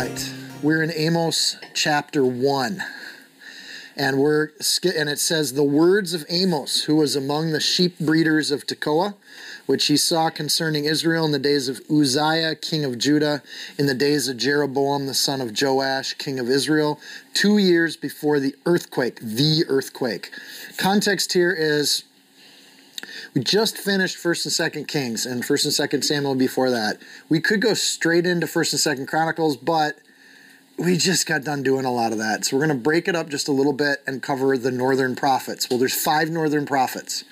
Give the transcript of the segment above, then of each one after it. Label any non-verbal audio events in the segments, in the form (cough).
Right, we're in Amos chapter 1. And we're and it says the words of Amos, who was among the sheep breeders of Tekoa, which he saw concerning Israel in the days of Uzziah, king of Judah, in the days of Jeroboam, the son of Joash, king of Israel, two years before the earthquake, the earthquake. Context here is we just finished First and Second Kings and First and Second Samuel before that. We could go straight into First and Second Chronicles, but we just got done doing a lot of that. So we're going to break it up just a little bit and cover the northern prophets. Well, there's five northern prophets.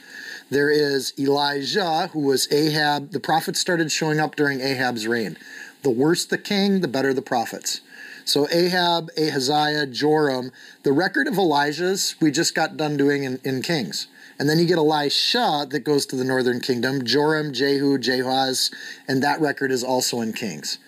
There is Elijah, who was Ahab. The prophets started showing up during Ahab's reign. The worse the king, the better the prophets. So Ahab, Ahaziah, Joram. The record of Elijah's we just got done doing in, in Kings. And then you get Elisha that goes to the northern kingdom, Joram, Jehu, Jehoaz, and that record is also in Kings.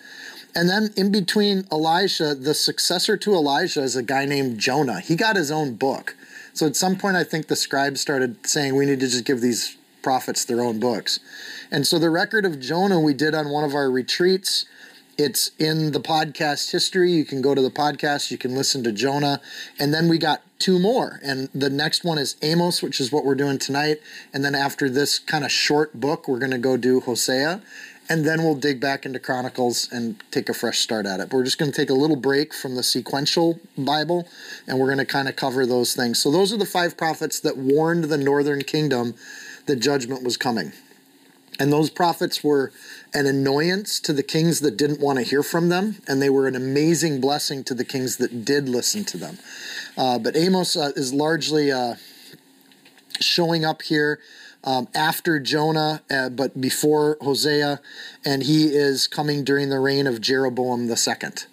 And then in between Elisha, the successor to Elijah is a guy named Jonah. He got his own book. So at some point, I think the scribes started saying we need to just give these prophets their own books. And so the record of Jonah we did on one of our retreats. It's in the podcast history. You can go to the podcast, you can listen to Jonah. And then we got two more. And the next one is Amos, which is what we're doing tonight. And then after this kind of short book, we're going to go do Hosea. And then we'll dig back into Chronicles and take a fresh start at it. But we're just going to take a little break from the sequential Bible and we're going to kind of cover those things. So, those are the five prophets that warned the northern kingdom that judgment was coming. And those prophets were an annoyance to the kings that didn't want to hear from them, and they were an amazing blessing to the kings that did listen to them. Uh, but Amos uh, is largely uh, showing up here um, after Jonah, uh, but before Hosea, and he is coming during the reign of Jeroboam the second.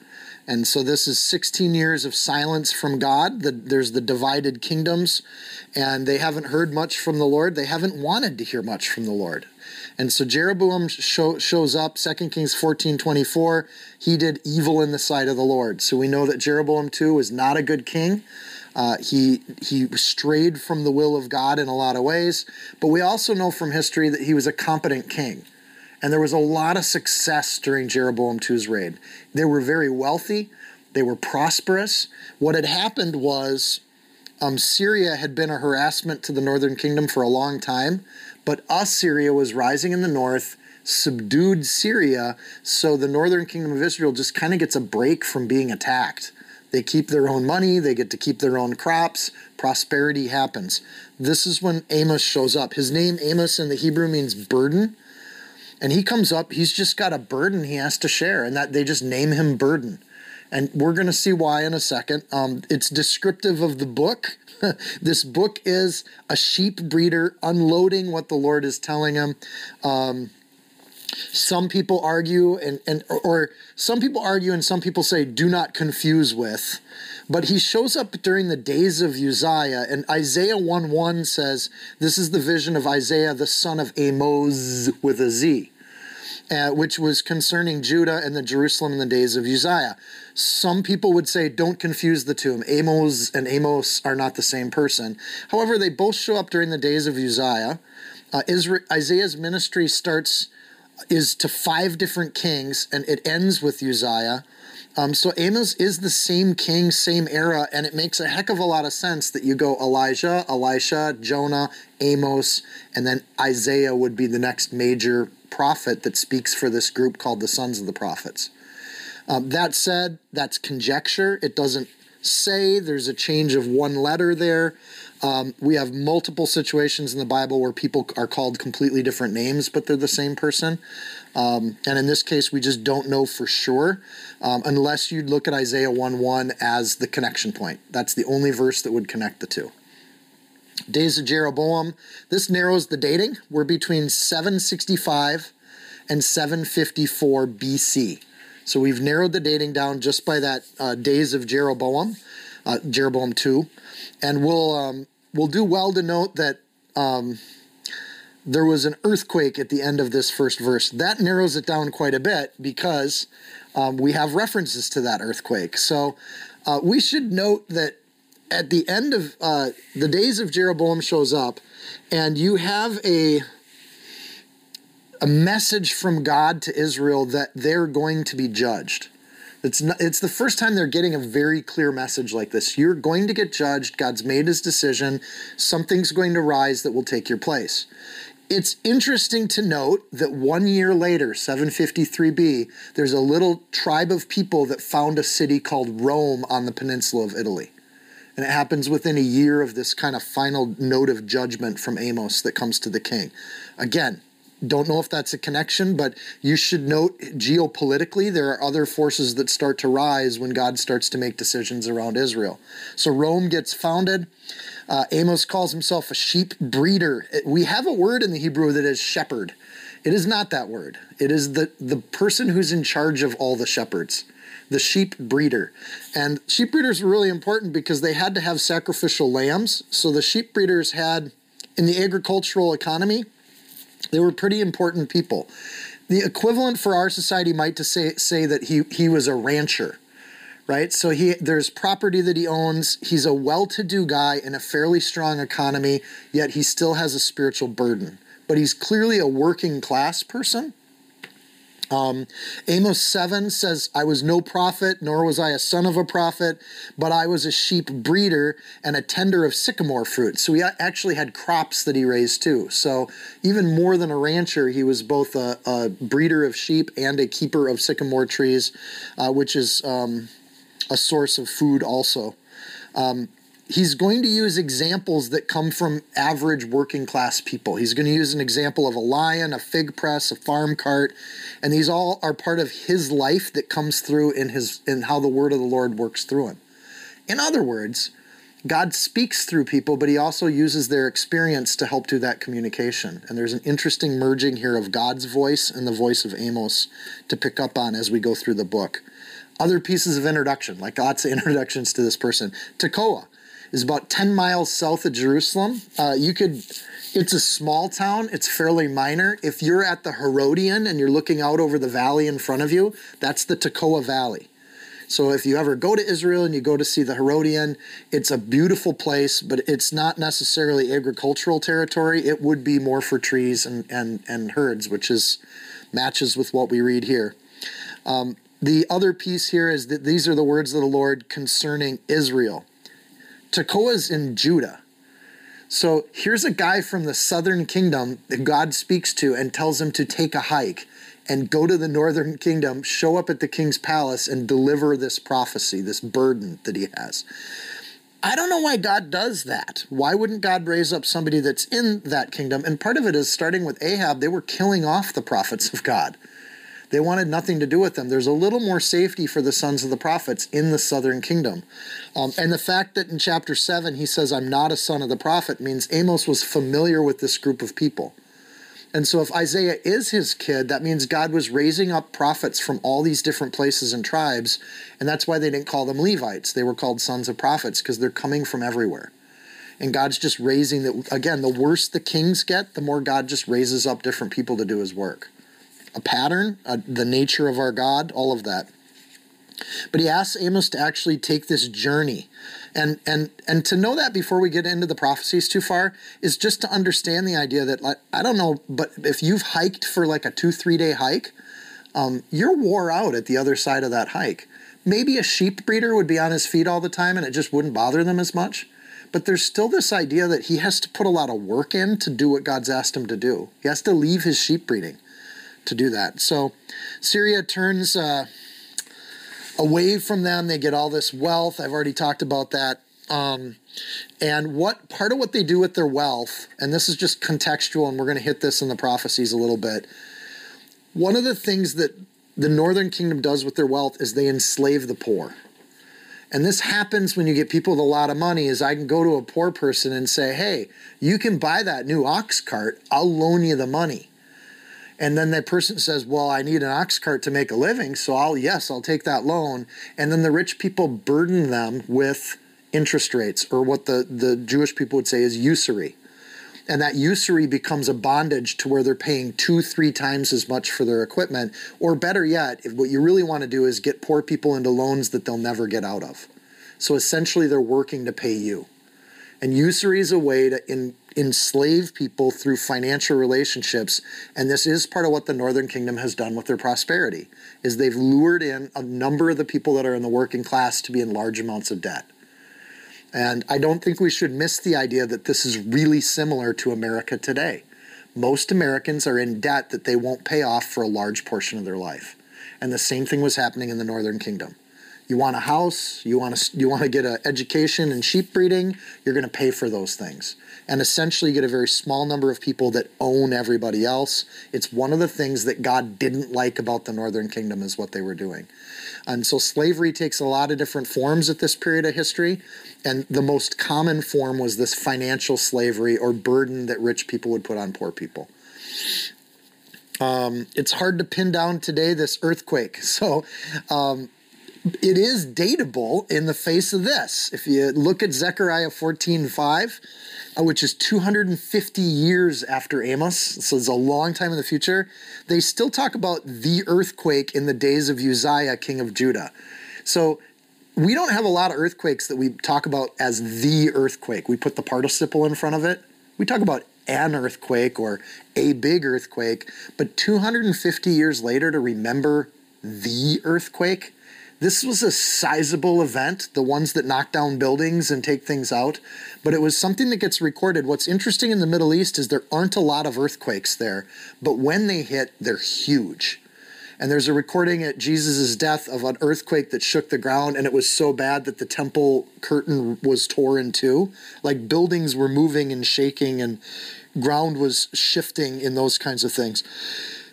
And so this is 16 years of silence from God. The, there's the divided kingdoms, and they haven't heard much from the Lord. They haven't wanted to hear much from the Lord. And so Jeroboam show, shows up, 2 Kings 14 24. He did evil in the sight of the Lord. So we know that Jeroboam, too, was not a good king. Uh, he he strayed from the will of God in a lot of ways, but we also know from history that he was a competent king, and there was a lot of success during Jeroboam II's reign. They were very wealthy, they were prosperous. What had happened was um, Syria had been a harassment to the northern kingdom for a long time, but Assyria was rising in the north subdued Syria, so the northern kingdom of Israel just kind of gets a break from being attacked. They keep their own money, they get to keep their own crops, prosperity happens. This is when Amos shows up. His name, Amos, in the Hebrew means burden. And he comes up, he's just got a burden he has to share, and that they just name him burden. And we're going to see why in a second. Um, it's descriptive of the book. (laughs) this book is a sheep breeder unloading what the Lord is telling him. Um, some people argue and, and or some people argue and some people say do not confuse with but he shows up during the days of uzziah and isaiah 1 1 says this is the vision of isaiah the son of amos with a z uh, which was concerning judah and the jerusalem in the days of uzziah. Some people would say don't confuse the two. Amos and amos are not the same person. However they both show up during the days of uzziah. Uh, Israel, isaiah's ministry starts is to five different kings, and it ends with Uzziah. Um, so Amos is the same king, same era, and it makes a heck of a lot of sense that you go Elijah, Elisha, Jonah, Amos, and then Isaiah would be the next major prophet that speaks for this group called the sons of the prophets. Um, that said, that's conjecture. It doesn't say there's a change of one letter there. Um, we have multiple situations in the Bible where people are called completely different names, but they're the same person. Um, and in this case, we just don't know for sure, um, unless you look at Isaiah 1 1 as the connection point. That's the only verse that would connect the two. Days of Jeroboam. This narrows the dating. We're between 765 and 754 BC. So we've narrowed the dating down just by that uh, Days of Jeroboam, uh, Jeroboam 2. And we'll, um, we'll do well to note that um, there was an earthquake at the end of this first verse. That narrows it down quite a bit because um, we have references to that earthquake. So uh, we should note that at the end of uh, the days of Jeroboam shows up, and you have a a message from God to Israel that they're going to be judged. It's not, it's the first time they're getting a very clear message like this. You're going to get judged. God's made his decision. Something's going to rise that will take your place. It's interesting to note that one year later, 753b, there's a little tribe of people that found a city called Rome on the peninsula of Italy. And it happens within a year of this kind of final note of judgment from Amos that comes to the king. Again, don't know if that's a connection, but you should note geopolitically, there are other forces that start to rise when God starts to make decisions around Israel. So Rome gets founded. Uh, Amos calls himself a sheep breeder. We have a word in the Hebrew that is shepherd. It is not that word. It is the, the person who's in charge of all the shepherds, the sheep breeder. And sheep breeders were really important because they had to have sacrificial lambs. So the sheep breeders had, in the agricultural economy, they were pretty important people. The equivalent for our society might to say say that he he was a rancher, right? So he there's property that he owns. He's a well-to-do guy in a fairly strong economy, yet he still has a spiritual burden. But he's clearly a working class person um, Amos 7 says, I was no prophet, nor was I a son of a prophet, but I was a sheep breeder and a tender of sycamore fruit. So he actually had crops that he raised too. So even more than a rancher, he was both a, a breeder of sheep and a keeper of sycamore trees, uh, which is um, a source of food also. Um, he's going to use examples that come from average working class people. He's going to use an example of a lion, a fig press, a farm cart, and these all are part of his life that comes through in his in how the word of the Lord works through him. In other words, God speaks through people, but he also uses their experience to help do that communication. And there's an interesting merging here of God's voice and the voice of Amos to pick up on as we go through the book. Other pieces of introduction, like lots of (laughs) introductions to this person. Tekoa is about 10 miles south of Jerusalem. Uh, you could, it's a small town, it's fairly minor. If you're at the Herodian and you're looking out over the valley in front of you, that's the Tekoa Valley. So if you ever go to Israel and you go to see the Herodian, it's a beautiful place, but it's not necessarily agricultural territory. It would be more for trees and, and, and herds, which is matches with what we read here. Um, the other piece here is that these are the words of the Lord concerning Israel. Tekoa's in Judah. So here's a guy from the southern kingdom that God speaks to and tells him to take a hike and go to the northern kingdom, show up at the king's palace, and deliver this prophecy, this burden that he has. I don't know why God does that. Why wouldn't God raise up somebody that's in that kingdom? And part of it is starting with Ahab, they were killing off the prophets of God. They wanted nothing to do with them. There's a little more safety for the sons of the prophets in the southern kingdom. Um, and the fact that in chapter 7 he says, I'm not a son of the prophet, means Amos was familiar with this group of people. And so, if Isaiah is his kid, that means God was raising up prophets from all these different places and tribes. And that's why they didn't call them Levites. They were called sons of prophets because they're coming from everywhere. And God's just raising the, again, the worse the kings get, the more God just raises up different people to do his work a pattern, uh, the nature of our God, all of that. But he asks Amos to actually take this journey. And and and to know that before we get into the prophecies too far is just to understand the idea that like I don't know, but if you've hiked for like a two, three day hike, um, you're wore out at the other side of that hike. Maybe a sheep breeder would be on his feet all the time and it just wouldn't bother them as much. But there's still this idea that he has to put a lot of work in to do what God's asked him to do. He has to leave his sheep breeding to do that. So Syria turns uh, away from them. They get all this wealth. I've already talked about that. Um, and what part of what they do with their wealth, and this is just contextual, and we're going to hit this in the prophecies a little bit. One of the things that the northern kingdom does with their wealth is they enslave the poor. And this happens when you get people with a lot of money is I can go to a poor person and say, "Hey, you can buy that new ox cart. I'll loan you the money." And then that person says, "Well, I need an ox cart to make a living, so I'll yes, I'll take that loan." And then the rich people burden them with interest rates or what the the Jewish people would say is usury and that usury becomes a bondage to where they're paying two, three times as much for their equipment. Or better yet, if what you really want to do is get poor people into loans that they'll never get out of. So essentially, they're working to pay you. And usury is a way to in, enslave people through financial relationships. And this is part of what the Northern Kingdom has done with their prosperity, is they've lured in a number of the people that are in the working class to be in large amounts of debt. And I don't think we should miss the idea that this is really similar to America today. Most Americans are in debt that they won't pay off for a large portion of their life. And the same thing was happening in the Northern Kingdom. You want a house, you want to you want to get an education in sheep breeding, you're going to pay for those things. And essentially you get a very small number of people that own everybody else. It's one of the things that God didn't like about the Northern Kingdom is what they were doing. And so slavery takes a lot of different forms at this period of history. And the most common form was this financial slavery or burden that rich people would put on poor people. Um, it's hard to pin down today this earthquake. (laughs) So um, it is dateable in the face of this. If you look at Zechariah 14 5, uh, Uh, which is 250 years after Amos, so it's a long time in the future, they still talk about the earthquake in the days of Uzziah, king of Judah. So we don't have a lot of earthquakes that we talk about as the earthquake. We put the participle in front of it. We talk about an earthquake or a big earthquake, but 250 years later to remember the earthquake, this was a sizable event, the ones that knock down buildings and take things out, but it was something that gets recorded. What's interesting in the Middle East is there aren't a lot of earthquakes there, but when they hit, they're huge. And there's a recording at Jesus' death of an earthquake that shook the ground, and it was so bad that the temple curtain was torn in two. Like buildings were moving and shaking, and ground was shifting in those kinds of things.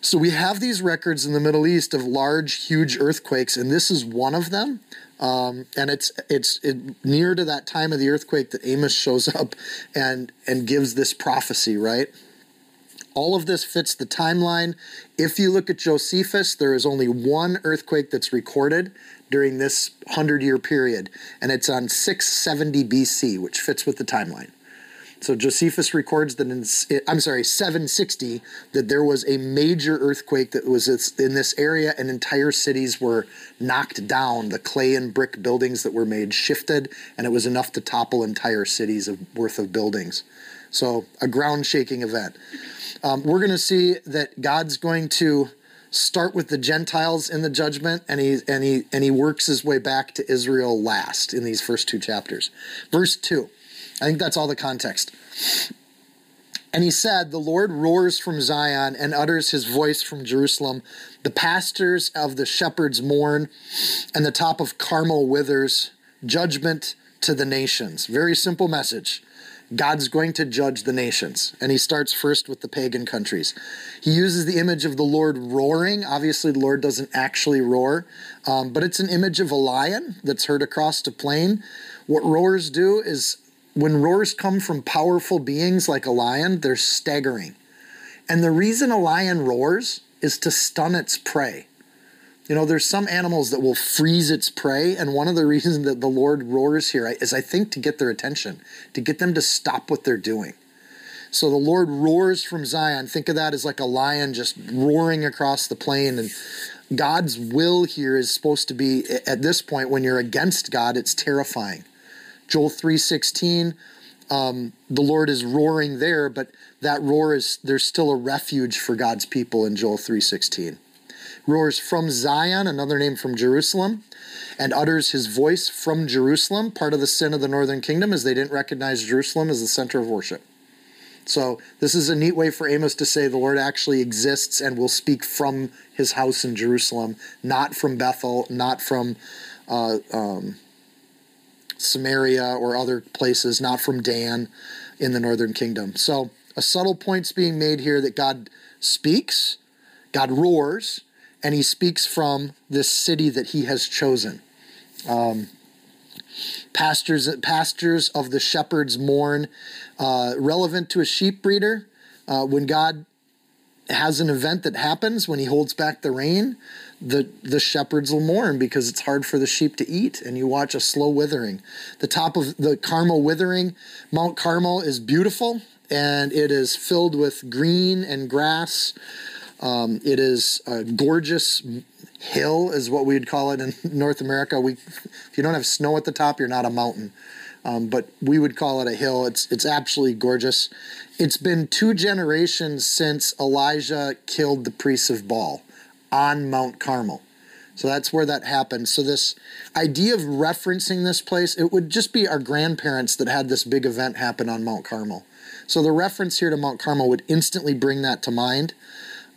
So we have these records in the Middle East of large, huge earthquakes, and this is one of them. Um, and it's it's it, near to that time of the earthquake that Amos shows up and and gives this prophecy, right? All of this fits the timeline. If you look at Josephus, there is only one earthquake that's recorded during this 100 year period, and it's on 670 BC, which fits with the timeline. So Josephus records that in, I'm sorry, 760, that there was a major earthquake that was in this area and entire cities were knocked down. The clay and brick buildings that were made shifted, and it was enough to topple entire cities of, worth of buildings. So a ground shaking event. Um, we're going to see that God's going to start with the Gentiles in the judgment, and he and he and he works his way back to Israel last in these first two chapters. Verse two. I think that's all the context. And he said, The Lord roars from Zion and utters his voice from Jerusalem. The pastors of the shepherds mourn, and the top of Carmel withers. Judgment to the nations. Very simple message. God's going to judge the nations. And he starts first with the pagan countries. He uses the image of the Lord roaring. Obviously, the Lord doesn't actually roar, um, but it's an image of a lion that's heard across a plain. What roars do is when roars come from powerful beings like a lion, they're staggering. And the reason a lion roars is to stun its prey. You know, there's some animals that will freeze its prey, and one of the (laughs) reasons that the Lord roars here is, I think, to get their attention, to get them to stop what they're doing. So the Lord roars from Zion. Think of that as like a lion just roaring across the plain. And God's will here is supposed to be, at this point, when you're against God, it's terrifying. Joel 3:16 um, the Lord is roaring there, but that roar is there's still a refuge for God's people in Joel 3:16. Roars from Zion, another name from Jerusalem, and utters his voice from Jerusalem. Part of the sin of the northern kingdom is they didn't recognize Jerusalem as the center of worship. So this is a neat way for Amos to say the Lord actually exists and will speak from his house in Jerusalem, not from Bethel, not from uh, um, Samaria or other places, not from Dan in the northern kingdom. So, a subtle point's being made here that God speaks, God roars, and he speaks from this city that he has chosen. Um, pastures of the shepherds mourn. Uh, relevant to a sheep breeder, uh, when God has an event that happens, when he holds back the rain, the, the shepherds will mourn because it's hard for the sheep to eat, and you watch a slow withering. The top of the Carmel withering, Mount Carmel is beautiful, and it is filled with green and grass. Um, it is a gorgeous hill, is what we'd call it in (laughs) North America. We, if you don't have snow at the top, you're not a mountain. Um, but we would call it a hill. It's it's absolutely gorgeous. It's been two generations since Elijah killed the priests of Baal on Mount Carmel. So that's where that happened. So this idea of referencing this place, it would just be our grandparents that had this big event happen on Mount Carmel. So the reference here to Mount Carmel would instantly bring that to mind.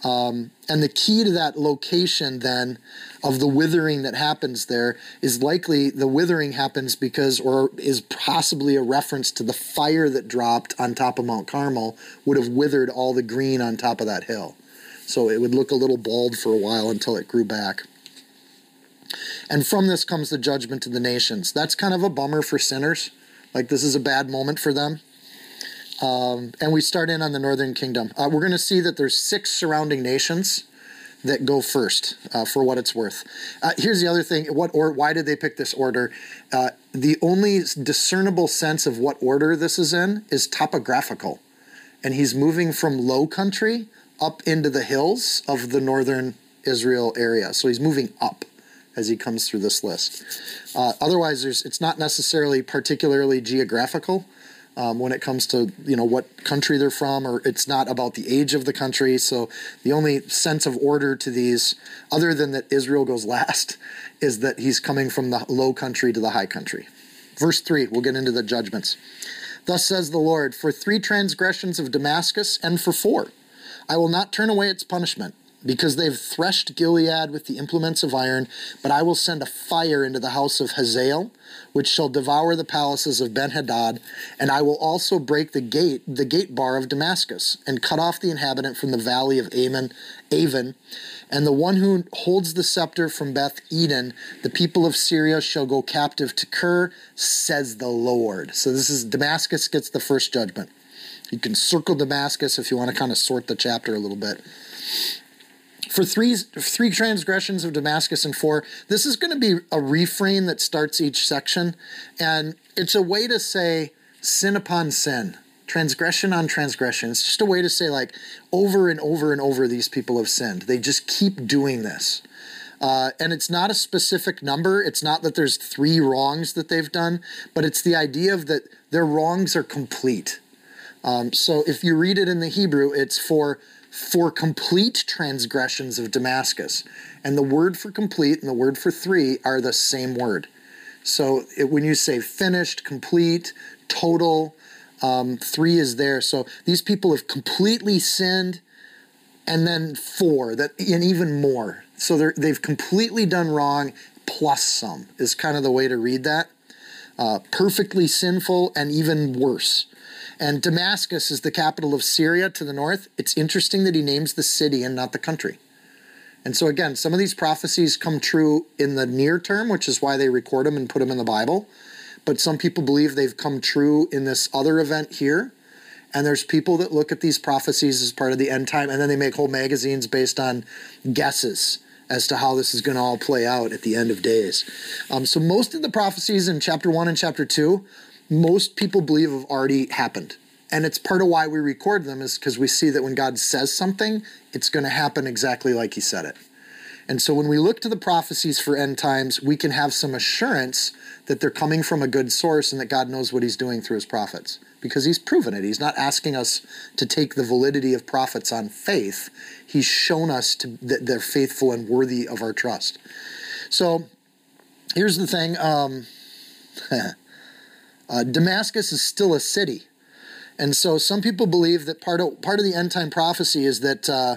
Um, and the key to that location then of the withering that happens there is likely the withering happens because, or is possibly a reference to the fire that dropped on top of Mount Carmel would have withered all the green on top of that hill. So it would look a little bald for a while until it grew back. And from this comes the judgment to the nations. That's kind of a bummer for sinners. Like this is a bad moment for them. Um, and we start in on the northern kingdom. Uh, we're going to see that there's six surrounding nations that go first uh, for what it's worth. Uh, here's the other thing: what or why did they pick this order? Uh, the only discernible sense of what order this is in is topographical, and he's moving from low country up into the hills of the northern Israel area. So he's moving up as he comes through this list. Uh, otherwise, it's not necessarily particularly geographical um, when it comes to you know what country they're from, or it's not about the age of the country. So the only sense of order to these, other than that Israel goes last, (laughs) is that he's coming from the low country to the high country. Verse three, we'll get into the judgments. Thus says the Lord: For three transgressions of Damascus, and for four, I will not turn away its punishment because they've threshed Gilead with the implements of iron, but I will send a fire into the house of Hazael, which shall devour the palaces of Benhadad, and I will also break the gate, the gate bar of Damascus, and cut off the inhabitant from the valley of Ammon, Aven, and the one who holds the scepter from Beth Eden, the people of Syria shall go captive to Kir, says the Lord. So this is Damascus gets the first judgment. You can circle Damascus if you want to kind of sort the chapter a little bit for three three transgressions of Damascus and four, this is going to be a refrain that starts each section, and it's a way to say sin upon sin, transgression on transgression. It's just a way to say like over and over and over these people have sinned. They just keep doing this. Uh, and it's not a specific number. It's not that there's three wrongs that they've done, but it's the idea of that their wrongs are complete. Um, so if you read it in the Hebrew, it's for for complete transgressions of Damascus. And the word for complete and the word for three are the same word. So it, when you say finished, complete, total, um, three is there. So these people have completely sinned, and then four, that and even more. So they've completely done wrong plus some is kind of the way to read that. Uh, perfectly sinful and even worse. And Damascus is the capital of Syria to the north. It's interesting that he names the city and not the country. And so, again, some of these prophecies come true in the near term, which is why they record them and put them in the Bible. But some people believe they've come true in this other event here. And there's people that look at these prophecies as part of the end time, and then they make whole magazines based on guesses as to how this is going to all play out at the end of days. Um, so, most of the prophecies in chapter one and chapter two most people believe have already happened. And it's part of why we record them is because we see that when God says something, it's going to happen exactly like he said it. And so when we look to the prophecies for end times, we can have some assurance that they're coming from a good source and that God knows what he's doing through his prophets because he's proven it. He's not asking us to take the validity of prophets on faith. He's shown us to, that they're faithful and worthy of our trust. So here's the thing. Um, (laughs) Uh, Damascus is still a city. And so some people believe that part of, part of the end time prophecy is that uh,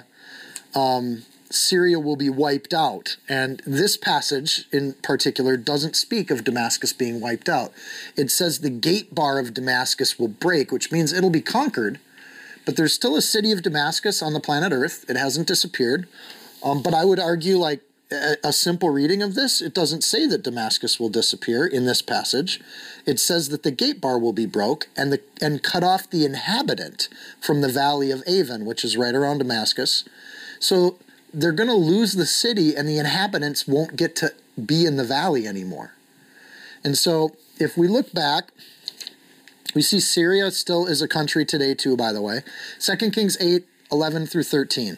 um, Syria will be wiped out. And this passage in particular doesn't speak of Damascus being wiped out. It says the gate bar of Damascus will break, which means it'll be conquered. But there's still a city of Damascus on the planet Earth. It hasn't disappeared. Um, but I would argue, like, a, simple reading of this, it doesn't say that Damascus will disappear in this passage. It says that the gate bar will be broke and the and cut off the inhabitant from the valley of Aven, which is right around Damascus. So they're going to lose the city and the inhabitants won't get to be in the valley anymore. And so if we look back, we see Syria still is a country today too, by the way. 2 Kings 8, 11 through 13.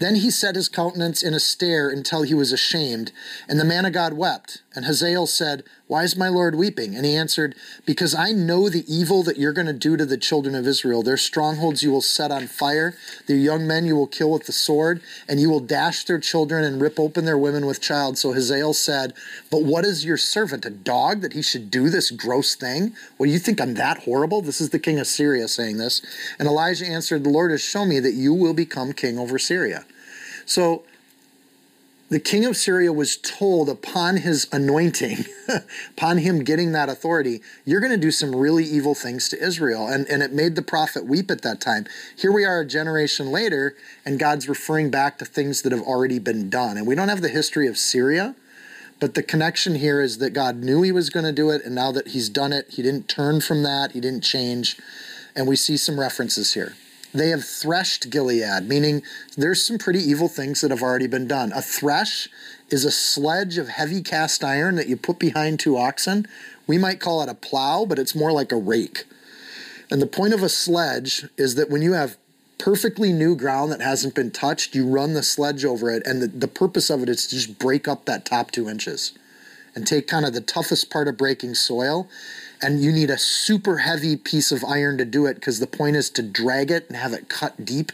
Then he set his countenance in a stare until he was ashamed, and the man of God wept. And Hazael said, Why is my Lord weeping? And he answered, Because I know the evil that you're going to do to the children of Israel. Their strongholds you will set on fire, their young men you will kill with the sword, and you will dash their children and rip open their women with child. So Hazael said, But what is your servant, a dog, that he should do this gross thing? Do you think I'm that horrible? This is the king of Syria saying this. And Elijah answered, The Lord has shown me that you will become king over Syria. So the king of Syria was told upon his anointing, (laughs) upon him getting that authority, you're going to do some really evil things to Israel. And, and it made the prophet weep at that time. Here we are a generation later, and God's referring back to things that have already been done. And we don't have the history of Syria, but the connection here is that God knew he was going to do it, and now that he's done it, he didn't turn from that, he didn't change. And we see some references here. They have threshed Gilead, meaning there's some pretty evil things that have already been done. A thresh is a sledge of heavy cast iron that you put behind two oxen. We might call it a plow, but it's more like a rake. And the point of a sledge is that when you have perfectly new ground that hasn't been touched, you run the sledge over it, and the, the purpose of it is to just break up that top two inches and take kind of the toughest part of breaking soil and you need a super heavy piece of iron to do it because the point is to drag it and have it cut deep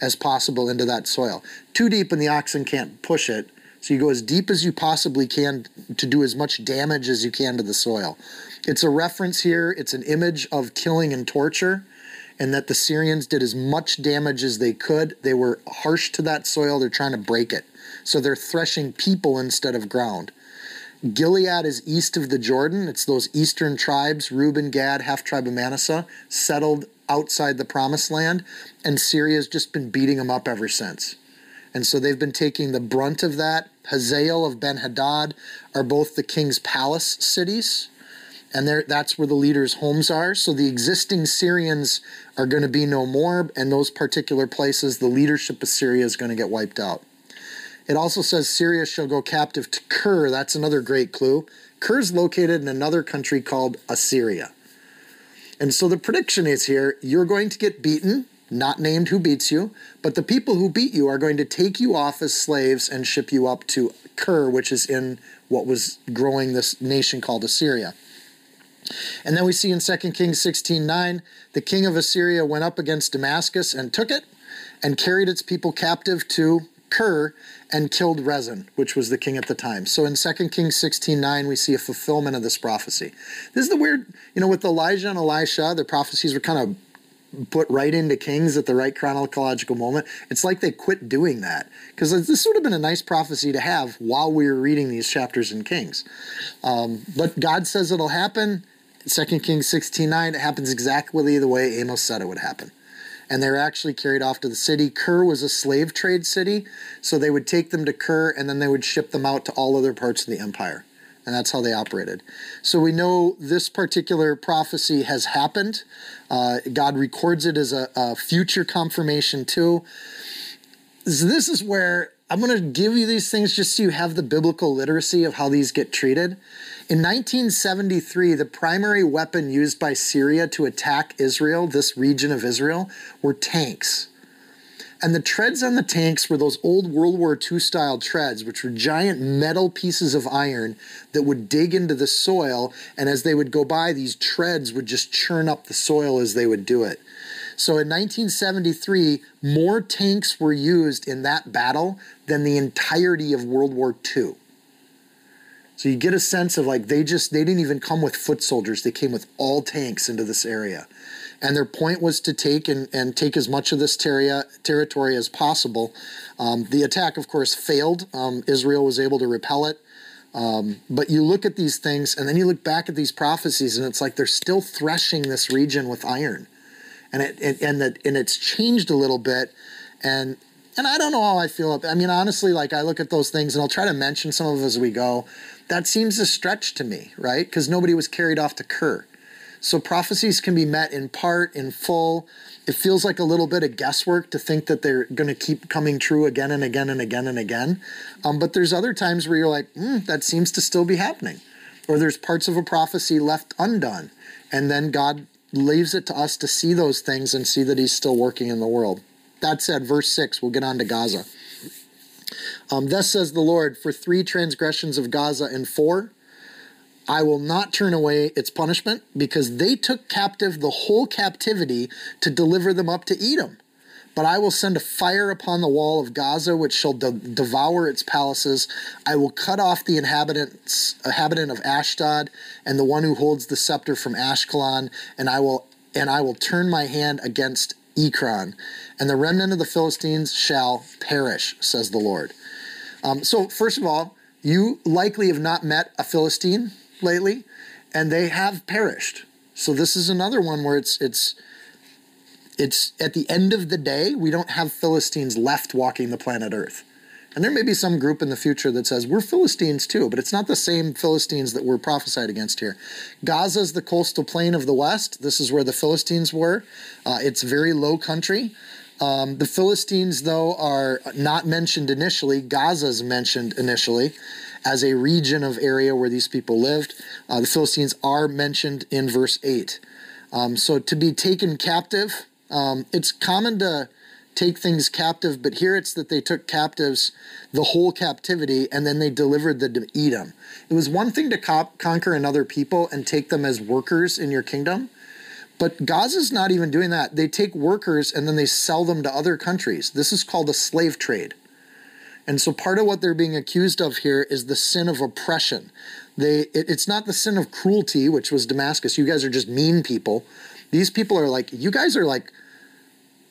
as possible into that soil. Too deep and the oxen can't push it. So you go as deep as you possibly can to do as much damage as you can to the soil. It's a reference here, it's an image of killing and torture, and that the Syrians did as much damage as they could. They were harsh to that soil, they're trying to break it. So they're threshing people instead of ground. Gilead is east of the Jordan. It's those eastern tribes, Reuben, Gad, half tribe of Manasseh, settled outside the promised land, and Syria has just been beating them up ever since. And so they've been taking the brunt of that. Hazael of Ben Hadad are both the king's palace cities, and that's where the leaders' homes are. So the existing Syrians are going to be no more, and those particular places, the leadership of Syria is going to get wiped out. It also says Syria shall go captive to Kir. That's another great clue. Kir is located in another country called Assyria. And so the prediction is here you're going to get beaten, not named who beats you, but the people who beat you are going to take you off as slaves and ship you up to Kir, which is in what was growing this nation called Assyria. And then we see in 2 Kings 16:9, the king of Assyria went up against Damascus and took it and carried its people captive to Kir and killed Rezin, which was the king at the time. So in 2 Kings 16:9 we see a fulfillment of this prophecy. This is the weird, you know, with Elijah and Elisha, the prophecies were kind of put right into Kings at the right chronological moment. It's like they quit doing that because this would have been a nice prophecy to have while we were reading these chapters in Kings. Um, but God says it'll happen. 2 Kings 16:9 it happens exactly the way Amos said it would happen and they're actually carried off to the city. Kir was a slave trade city, so they would take them to Kir and then they would ship them out to all other parts of the empire. And that's how they operated. So we know this particular prophecy has happened. Uh, God records it as a, a future confirmation, too. So this is where I'm going to give you these things just so you have the biblical literacy of how these get treated. In 1973, the primary weapon used by Syria to attack Israel, this region of Israel, were tanks. And the treads on the tanks were those old World War II style treads, which were giant metal pieces of iron that would dig into the soil. And as they would go by, these treads would just churn up the soil as they would do it. So in 1973, more tanks were used in that battle than the entirety of World War II. So you get a sense of like they just they didn't even come with foot soldiers. They came with all tanks into this area. And their point was to take and, and take as much of this teria, territory as possible. Um, the attack, of course, failed. Um, Israel was able to repel it. Um, but you look at these things and then you look back at these prophecies and it's like they're still threshing this region with iron. And it and, and that and it's changed a little bit. And and I don't know how I feel. I mean, honestly, like I look at those things and I'll try to mention some of them as we go. That seems a stretch to me, right? Because nobody was carried off to Kir. So prophecies can be met in part, in full. It feels like a little bit of guesswork to think that they're going to keep coming true again and again and again and again. Um, but there's other times where you're like, mm, that seems to still be happening. Or there's parts of a prophecy left undone. And then God leaves it to us to see those things and see that He's still working in the world. That said, verse 6, we'll get on to Gaza. Um, Thus says the Lord, for three transgressions of Gaza and four, I will not turn away its punishment because they took captive the whole captivity to deliver them up to Edom. But I will send a fire upon the wall of Gaza, which shall de- devour its palaces. I will cut off the inhabitants, inhabitant of Ashdod, and the one who holds the scepter from Ashkelon, and I will and I will turn my hand against Ekron, and the remnant of the Philistines shall perish, says the Lord. Um, so, first of all, you likely have not met a Philistine lately, and they have perished. So this is another one where it's it's it's at the end of the day, we don't have Philistines left walking the planet Earth. And there may be some group in the future that says we're Philistines too, but it's not the same Philistines that were prophesied against here. Gaza is the coastal plain of the west. This is where the Philistines were. Uh, it's very low country. Um, the Philistines, though, are not mentioned initially. Gaza is mentioned initially as a region of area where these people lived. Uh, the Philistines are mentioned in verse 8. Um, so to be taken captive, um, it's common to take things captive, but here it's that they took captives the whole captivity and then they delivered them to Edom. It was one thing to cop- conquer another people and take them as workers in your kingdom. But Gaza's not even doing that. They take workers and then they sell them to other countries. This is called a slave trade. And so part of what they're being accused of here is the sin of oppression. They it, it's not the sin of cruelty, which was Damascus. You guys are just mean people. These people are like you guys are like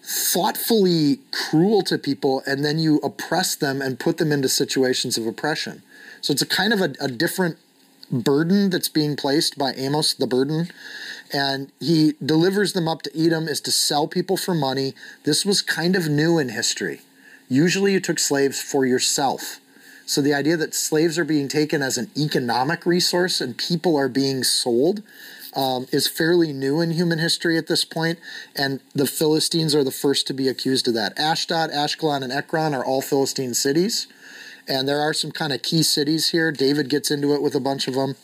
thoughtfully cruel to people and then you oppress them and put them into situations of oppression. So it's a kind of a, a different burden that's being placed by Amos, the burden. And he delivers them up to Edom is to sell people for money. This was kind of new in history. Usually you took slaves for yourself. So the idea that slaves are being taken as an economic resource and people are being sold um, is fairly new in human history at this point, and the Philistines are the first to be accused of that. Ashdod, Ashkelon, and Ekron are all Philistine cities, and there are some kind of key cities here. David gets into it with a bunch of them,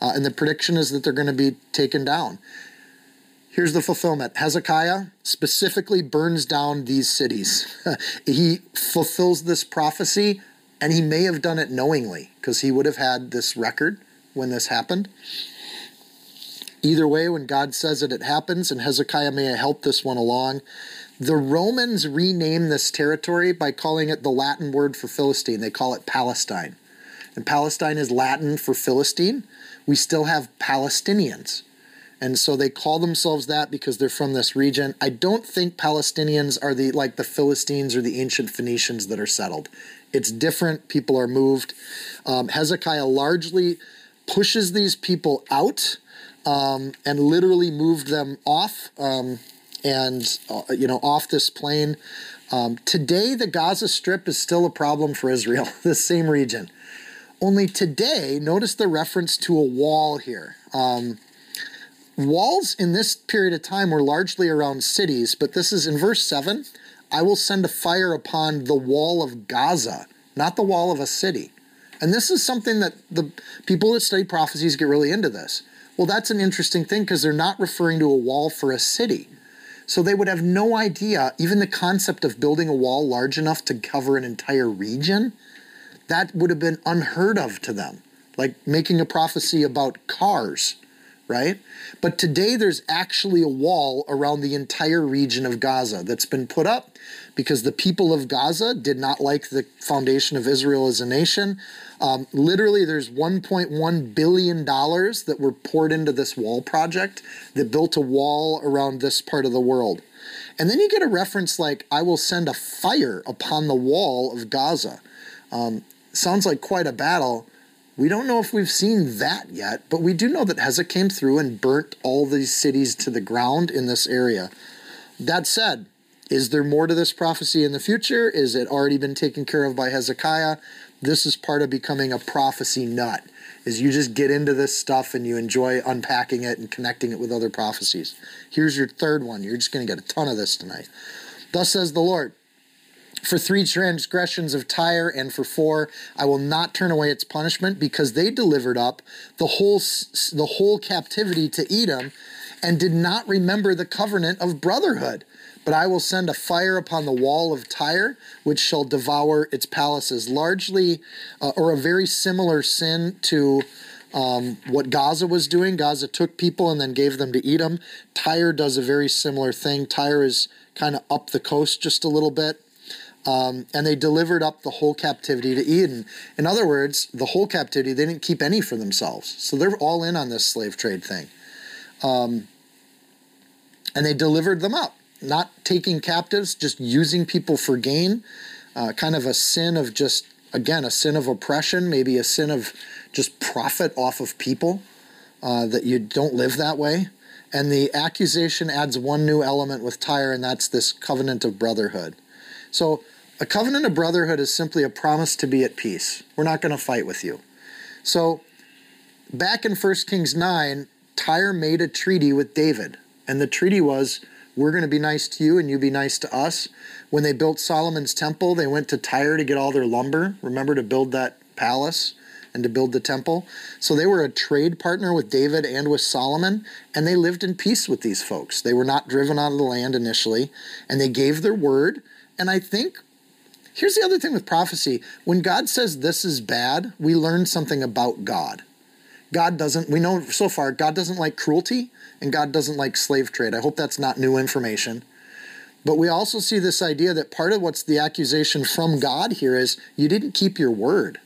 uh, and the prediction is that they're going to be taken down. Here's the fulfillment Hezekiah specifically burns down these cities. (laughs) he fulfills this prophecy, and he may have done it knowingly because he would have had this record when this happened. Either way, when God says it, it happens, and Hezekiah may have helped this one along. The Romans rename this territory by calling it the Latin word for Philistine. They call it Palestine. And Palestine is Latin for Philistine. We still have Palestinians. And so they call themselves that because they're from this region. I don't think Palestinians are the like the Philistines or the ancient Phoenicians that are settled. It's different. People are moved. Um, Hezekiah largely pushes these people out um, and literally moved them off um, and uh, you know off this plain. Um, today, the Gaza Strip is still a problem for Israel, (laughs) the same region. Only today, notice the reference to a wall here. Um, walls in this period of time were largely around cities, but this is in verse 7 I will send a fire upon the wall of Gaza, not the wall of a city. And this is something that the people that study prophecies get really into this. Well, that's an interesting thing because they're not referring to a wall for a city. So they would have no idea, even the concept of building a wall large enough to cover an entire region, that would have been unheard of to them. Like making a prophecy about cars right? But today there's actually a wall around the entire region of Gaza that's been put up because the people of Gaza did not like the foundation of Israel as a nation. Um, literally, there's 1.1 billion dollars that were poured into this wall project that built a wall around this part of the world. And then you get a reference like, I will send a fire upon the wall of Gaza. Um, sounds like quite a battle. We don't know if we've seen that yet, but we do know that Hezekiah came through and burnt all these cities to the ground in this area. That said, is there more to this prophecy in the future? Is it already been taken care of by Hezekiah? This is part of becoming a prophecy nut. Is you just get into this stuff and you enjoy unpacking it and connecting it with other prophecies. Here's your third one. You're just going to get a ton of this tonight. Thus says the Lord for three transgressions of Tyre and for four, I will not turn away its punishment because they delivered up the whole the whole captivity to Edom and did not remember the covenant of brotherhood. But I will send a fire upon the wall of Tyre, which shall devour its palaces. Largely, uh, or a very similar sin to um, what Gaza was doing. Gaza took people and then gave them to Edom. Tyre does a very similar thing. Tyre is kind of up the coast just a little bit. Um, and they delivered up the whole captivity to Edom. In other words, the whole captivity, they didn't keep any for themselves. So they're all in on this slave trade thing. Um, and they delivered them up, not taking captives, just using people for gain. Uh, kind of a sin of just, again, a sin of oppression, maybe a sin of just profit off of people, uh, that you don't live that way. And the accusation adds one new element with Tyre, and that's this covenant of brotherhood. So a covenant of brotherhood is simply a promise to be at peace. We're not going to fight with you. So back in 1 Kings 9, Tyre made a treaty with David. And the treaty was we're going to be nice to you and you be nice to us. When they built Solomon's temple, they went to Tyre to get all their lumber. Remember to build that palace and to build the temple. So they were a trade partner with David and with Solomon, and they lived in peace with these folks. They were not driven out of the land initially, and they gave their word and I think here's the other thing with prophecy when God says this is bad, we learn something about God. God doesn't, we know so far, God doesn't like cruelty and God doesn't like slave trade. I hope that's not new information. But we also see this idea that part of what's the accusation from God here is you didn't keep your word.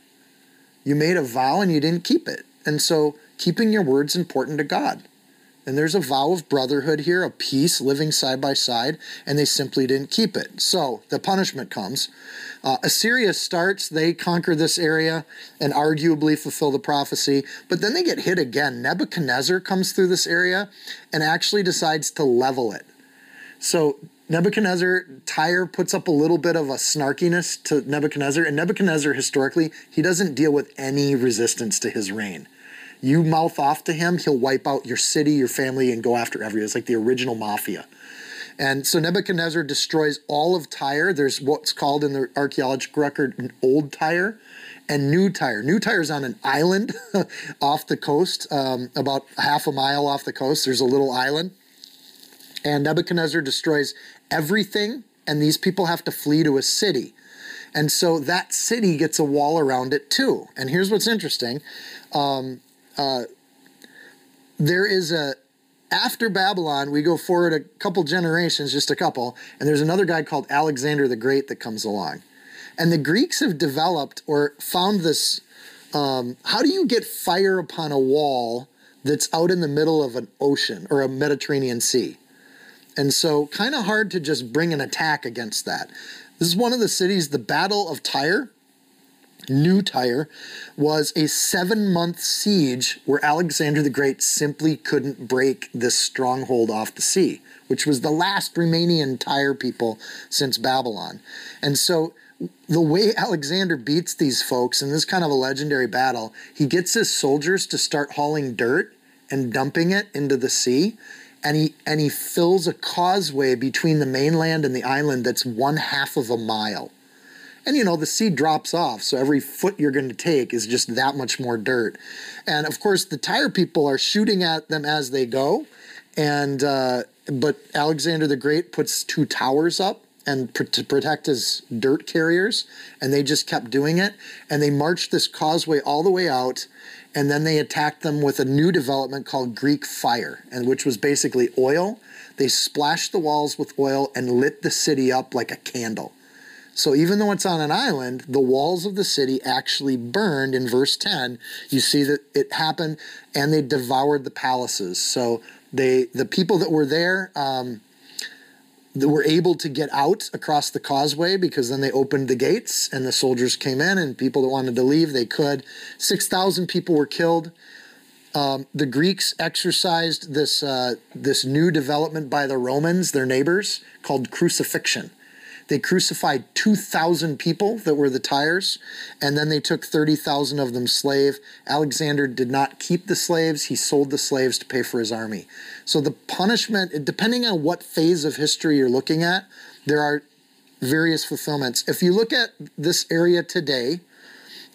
You made a vow and you didn't keep it. And so keeping your word's important to God. And there's a vow of brotherhood here, a peace, living side by side, and they simply didn't keep it. So the punishment comes. Uh, Assyria starts, they conquer this area and arguably fulfill the prophecy, but then they get hit again. Nebuchadnezzar comes through this area and actually decides to level it. So Nebuchadnezzar, Tyre puts up a little bit of a snarkiness to Nebuchadnezzar, and Nebuchadnezzar, historically, he doesn't deal with any resistance to his reign. You mouth off to him, he'll wipe out your city, your family, and go after everyone. It's like the original mafia. And so Nebuchadnezzar destroys all of Tyre. There's what's called in the archaeological record an old Tyre and new Tyre. New Tyre is on an island (laughs) off the coast, um, about half a mile off the coast. There's a little island. And Nebuchadnezzar destroys everything, and these people have to flee to a city. And so that city gets a wall around it too. And here's what's interesting um, uh, there is a after Babylon, we go forward a couple generations, just a couple, and there's another guy called Alexander the Great that comes along. And the Greeks have developed or found this um, how do you get fire upon a wall that's out in the middle of an ocean or a Mediterranean Sea? And so, kind of hard to just bring an attack against that. This is one of the cities, the Battle of Tyre New Tyre was a seven month siege where Alexander the Great simply couldn't break this stronghold off the sea, which was the last remaining Tyre people since Babylon. And so the way Alexander beats these folks in this kind of a legendary battle, he gets his soldiers to start hauling dirt and dumping it into the sea. And he, and he fills a causeway between the mainland and the island that's one half of a mile. And you know, the seed drops off, so every foot you're going to take is just that much more dirt. And of course, the Tyre people are shooting at them as they go. And uh, but Alexander the Great puts two towers up and pr- to protect his dirt carriers, and they just kept doing it. And they marched this causeway all the way out, and then they attacked them with a new development called Greek fire, and which was basically oil. They splashed the walls with oil and lit the city up like a candle. So even though it's on an island, the walls of the city actually burned in verse 10. You see that it happened and they devoured the palaces. So they the people that were there um, that were able to get out across the causeway because then they opened the gates and the soldiers came in and people that wanted to leave they could 6000 people were killed Um, the Greeks exercised this uh, this new development by the Romans, their neighbors, called crucifixion. They crucified 2,000 people that were the Tyres, and then they took 30,000 of them slave. Alexander did not keep the slaves, he sold the slaves to pay for his army. So the punishment, depending on what phase of history you're looking at, there are various fulfillments. If you look at this area today,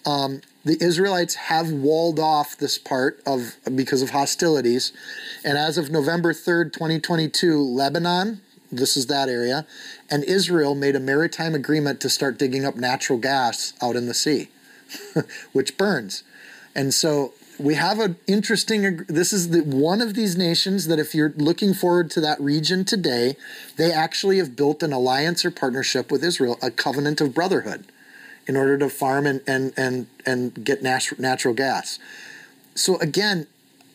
um, the Israelites have walled off this part of because of hostilities, and as of November 3rd, 2022, Lebanon, this is that area, and Israel made a maritime agreement to start digging up natural gas out in the sea, (laughs) which burns. And so we have an interesting this is the one of these nations that if you're looking forward to that region today they actually have built an alliance or partnership with israel a covenant of brotherhood in order to farm and and and, and get nat- natural gas so again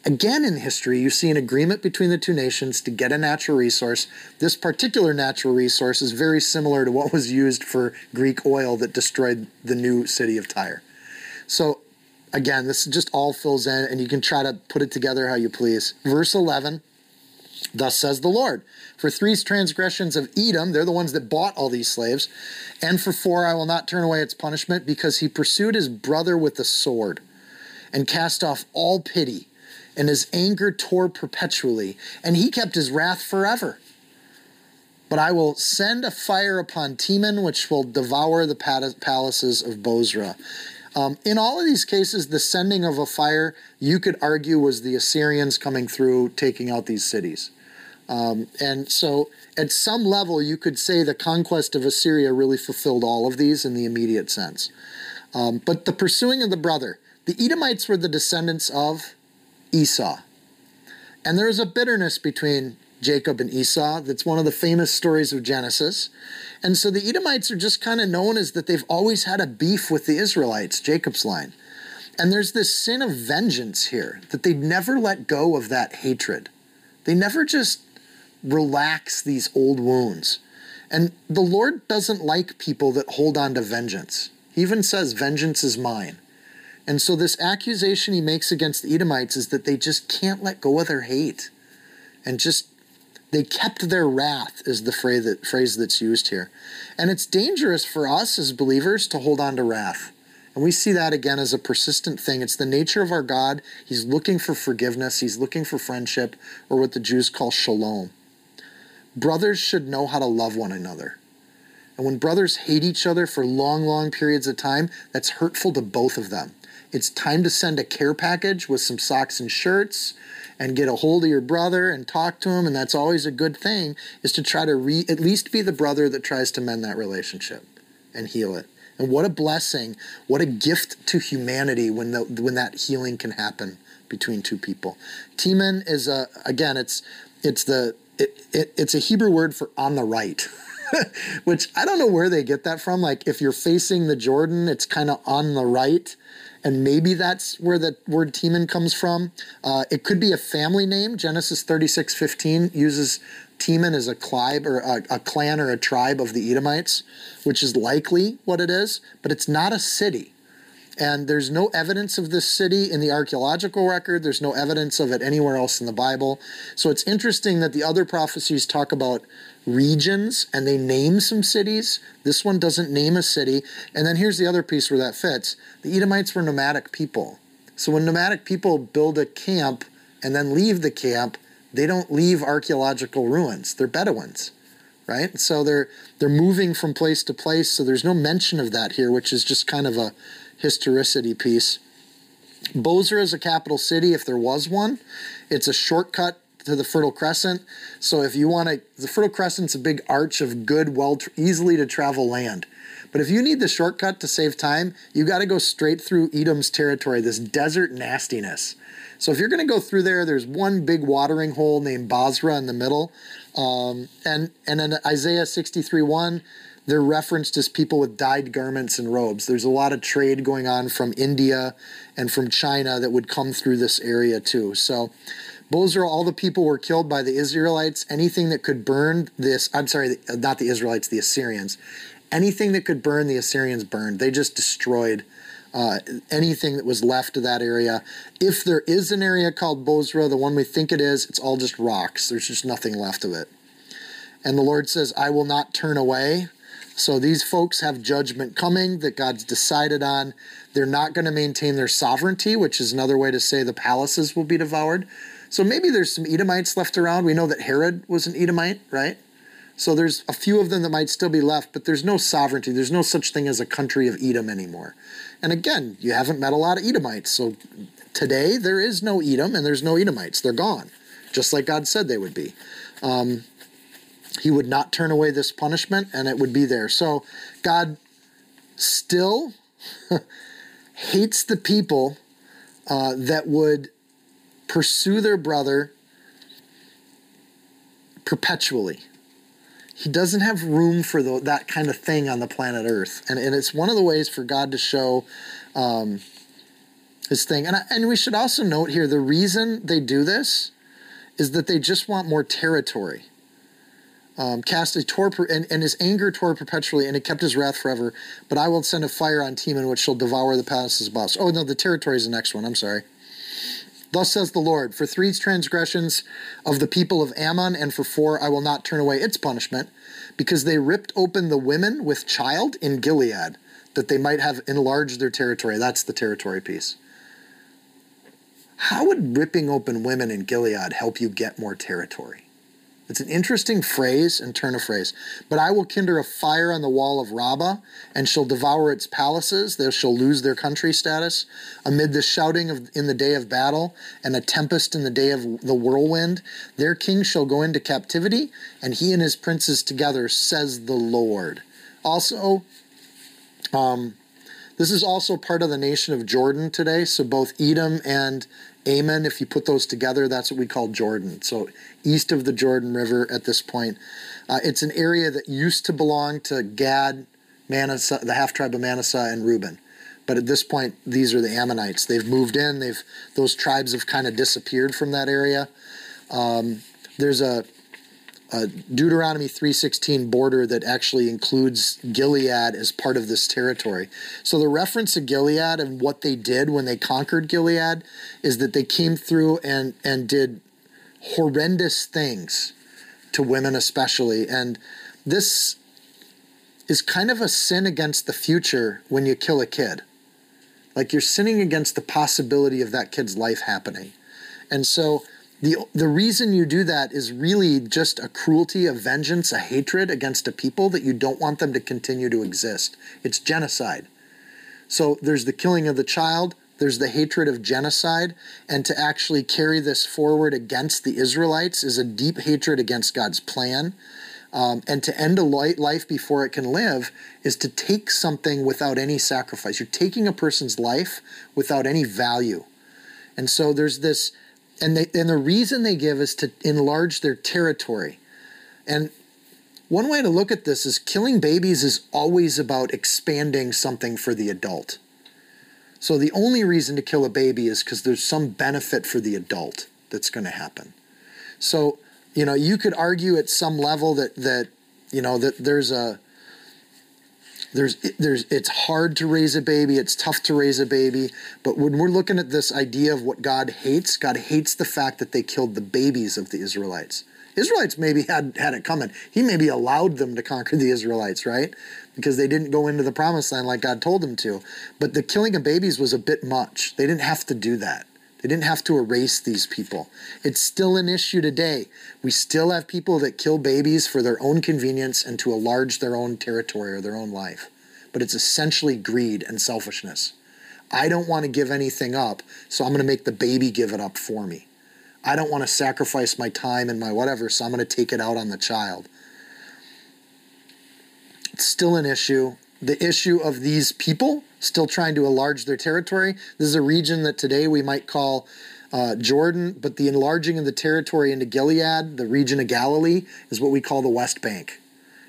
again in history you see an agreement between the two nations to get a natural resource this particular natural resource is very similar to what was used for greek oil that destroyed the new city of tyre so again, this just all fills in, and you can try to put it together how you please. Verse 11 Thus says the Lord, for three transgressions of Edom, they're the ones that bought all these slaves, and for four I will not turn away its punishment, because he pursued his brother with the sword, and cast off all pity, and his anger tore perpetually, and he kept his wrath forever. But I will send a fire upon Teman, which will devour the palaces of Bozrah, um, in all of these cases, the sending of a fire, you could argue, was the Assyrians coming through, taking out these cities. Um, and so, at some level, you could say the conquest of Assyria really fulfilled all of these in the immediate sense. Um, but the pursuing of the brother, the Edomites were the descendants of Esau. And there is a bitterness between Jacob and Esau that's one of the famous stories of Genesis. And so the Edomites are just kind of known as that they've always had a beef with the Israelites, Jacob's line. And there's this sin of vengeance here, that they never let go of that hatred. They never just relax these old wounds. And the Lord doesn't like people that hold on to vengeance. He even says, Vengeance is mine. And so, this accusation he makes against the Edomites is that they just can't let go of their hate and just they kept their wrath, is the phrase, that, phrase that's used here. And it's dangerous for us as believers to hold on to wrath. And we see that again as a persistent thing. It's the nature of our God. He's looking for forgiveness, He's looking for friendship, or what the Jews call shalom. Brothers should know how to love one another. And when brothers hate each other for long, long periods of time, that's hurtful to both of them. It's time to send a care package with some socks and shirts and get a hold of your brother and talk to him and that's always a good thing is to try to re- at least be the brother that tries to mend that relationship and heal it. And what a blessing what a gift to humanity when the, when that healing can happen between two people. Teman is a again it's it's the it, it, it's a hebrew word for on the right (laughs) which i don't know where they get that from. Like if you're facing the jordan it's kind of on the right and maybe that's where the word Teman comes from. Uh, it could be a family name. Genesis 36 15 uses Teman as a tribe or a, a, clan or a tribe of the Edomites, which is likely what it is, but it's not a city. And there's no evidence of this city in the archaeological record. There's no evidence of it anywhere else in the Bible. So it's interesting that the other prophecies talk about regions and they name some cities. This one doesn't name a city. And then here's the other piece where that fits the Edomites were nomadic people. So when nomadic people build a camp and then leave the camp, they don't leave archaeological ruins. They're Bedouins, right? So they're they're moving from place to place. So there's no mention of that here, which is just kind of a historicity piece. Bozrah is a capital city if there was one. It's a shortcut to the Fertile Crescent. So if you want to, the Fertile Crescent's a big arch of good, well, easily to travel land. But if you need the shortcut to save time, you got to go straight through Edom's territory, this desert nastiness. So if you're going to go through there, there's one big watering hole named Bozrah in the middle. Um, and, and in Isaiah 63 1, they're referenced as people with dyed garments and robes. There's a lot of trade going on from India and from China that would come through this area too. So Bozrah, all the people were killed by the Israelites. Anything that could burn this, I'm sorry, not the Israelites, the Assyrians. Anything that could burn, the Assyrians burned. They just destroyed uh, anything that was left of that area. If there is an area called Bozrah, the one we think it is, it's all just rocks. There's just nothing left of it. And the Lord says, I will not turn away. So these folks have judgment coming that God's decided on. They're not going to maintain their sovereignty, which is another way to say the palaces will be devoured. So maybe there's some Edomites left around. We know that Herod was an Edomite, right? So there's a few of them that might still be left, but there's no sovereignty. There's no such thing as a country of Edom anymore. And again, you haven't met a lot of Edomites. So today there is no Edom and there's no Edomites. They're gone, just like God said they would be. Um, he would not turn away this punishment and it would be there. So God still (laughs) hates the people uh, that would pursue their brother perpetually he doesn't have room for the, that kind of thing on the planet Earth. And, and it's one of the ways for God to show um, his thing. And, I, and we should also note here the reason they do this is that they just want more territory. Um, cast a tore per, and, and his anger tore perpetually, and it kept his wrath forever. But I will send a fire on Teman, which shall devour the palaces of Boss. Oh no, the territory is the next one. I'm sorry. Thus says the Lord, for three transgressions of the people of Ammon, and for four I will not turn away its punishment, because they ripped open the women with child in Gilead, that they might have enlarged their territory. That's the territory piece. How would ripping open women in Gilead help you get more territory? It's an interesting phrase and turn of phrase. But I will kindle a fire on the wall of Rabbah, and shall devour its palaces. They shall lose their country status. Amid the shouting of, in the day of battle, and a tempest in the day of the whirlwind, their king shall go into captivity, and he and his princes together, says the Lord. Also, um, this is also part of the nation of Jordan today. So both Edom and Ammon, if you put those together, that's what we call Jordan. So east of the Jordan River at this point. Uh, it's an area that used to belong to Gad, Manasseh, the half tribe of Manasseh, and Reuben. But at this point, these are the Ammonites. They've moved in. They've those tribes have kind of disappeared from that area. Um, there's a a Deuteronomy 3:16 border that actually includes Gilead as part of this territory. So the reference to Gilead and what they did when they conquered Gilead is that they came through and and did horrendous things to women especially and this is kind of a sin against the future when you kill a kid. Like you're sinning against the possibility of that kid's life happening. And so the the reason you do that is really just a cruelty, a vengeance, a hatred against a people that you don't want them to continue to exist. It's genocide. So there's the killing of the child, there's the hatred of genocide, and to actually carry this forward against the Israelites is a deep hatred against God's plan. Um, and to end a life before it can live is to take something without any sacrifice. You're taking a person's life without any value. And so there's this and they and the reason they give is to enlarge their territory. And one way to look at this is killing babies is always about expanding something for the adult. So the only reason to kill a baby is because there's some benefit for the adult that's going to happen. So, you know, you could argue at some level that that you know that there's a there's there's it's hard to raise a baby it's tough to raise a baby but when we're looking at this idea of what god hates god hates the fact that they killed the babies of the israelites. Israelites maybe had had it coming. He maybe allowed them to conquer the israelites right? Because they didn't go into the promised land like god told them to. But the killing of babies was a bit much. They didn't have to do that they didn't have to erase these people. It's still an issue today. We still have people that kill babies for their own convenience and to enlarge their own territory or their own life. But it's essentially greed and selfishness. I don't want to give anything up, so I'm going to make the baby give it up for me. I don't want to sacrifice my time and my whatever, so I'm going to take it out on the child. It's still an issue the issue of these people still trying to enlarge their territory. This is a region that today we might call uh, Jordan, but the enlarging of the territory into Gilead, the region of Galilee, is what we call the West Bank.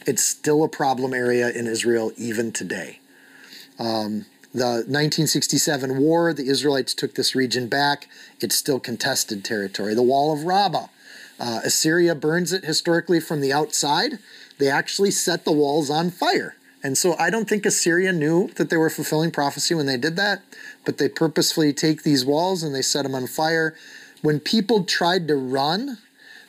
It's still a problem area in Israel even today. Um, the 1967 war, the Israelites took this region back. It's still contested territory. The Wall of Rabbah. Uh, Assyria burns it historically from the outside. They actually set the walls on fire And so I don't think Assyria knew that they were fulfilling prophecy when they did that, but they purposefully take these walls and they set them on fire. When people tried to run,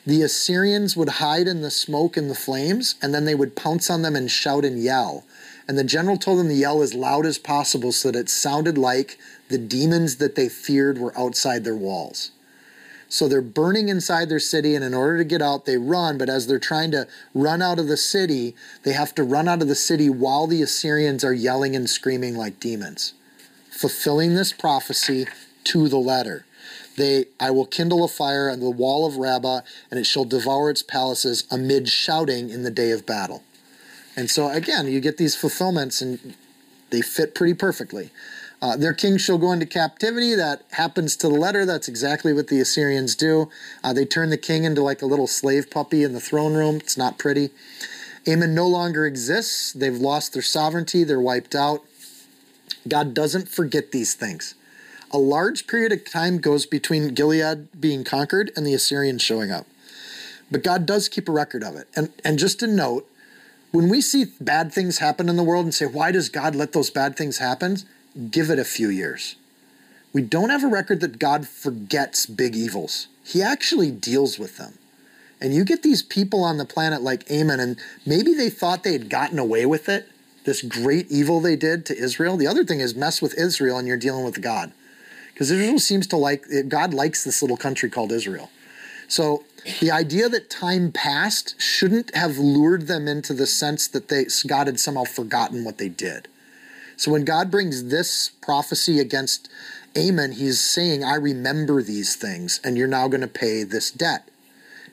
the Assyrians would hide in the smoke and the flames, and then they would pounce on them and shout and yell. And the general told them to yell as loud as possible so that it sounded like the demons that they feared were outside their walls. So they're burning inside their city, and in order to get out, they run. But as they're trying to run out of the city, they have to run out of the city while the Assyrians are yelling and screaming like demons, fulfilling this prophecy to the letter. They, I will kindle a fire on the wall of Rabbah, and it shall devour its palaces amid shouting in the day of battle. And so again, you get these fulfillments, and they fit pretty perfectly. Uh, their king shall go into captivity. That happens to the letter. That's exactly what the Assyrians do. Uh, they turn the king into like a little slave puppy in the throne room. It's not pretty. Ammon no longer exists. They've lost their sovereignty. They're wiped out. God doesn't forget these things. A large period of time goes between Gilead being conquered and the Assyrians showing up. But God does keep a record of it. And, and just a note, when we see bad things happen in the world and say, why does God let those bad things happen? Give it a few years. We don't have a record that God forgets big evils. He actually deals with them. And you get these people on the planet like Ammon, and maybe they thought they had gotten away with it, this great evil they did to Israel. The other thing is mess with Israel and you're dealing with God. Because Israel seems to like, God likes this little country called Israel. So the idea that time passed shouldn't have lured them into the sense that they, God had somehow forgotten what they did. So when God brings this prophecy against Ammon, he's saying, I remember these things, and you're now going to pay this debt.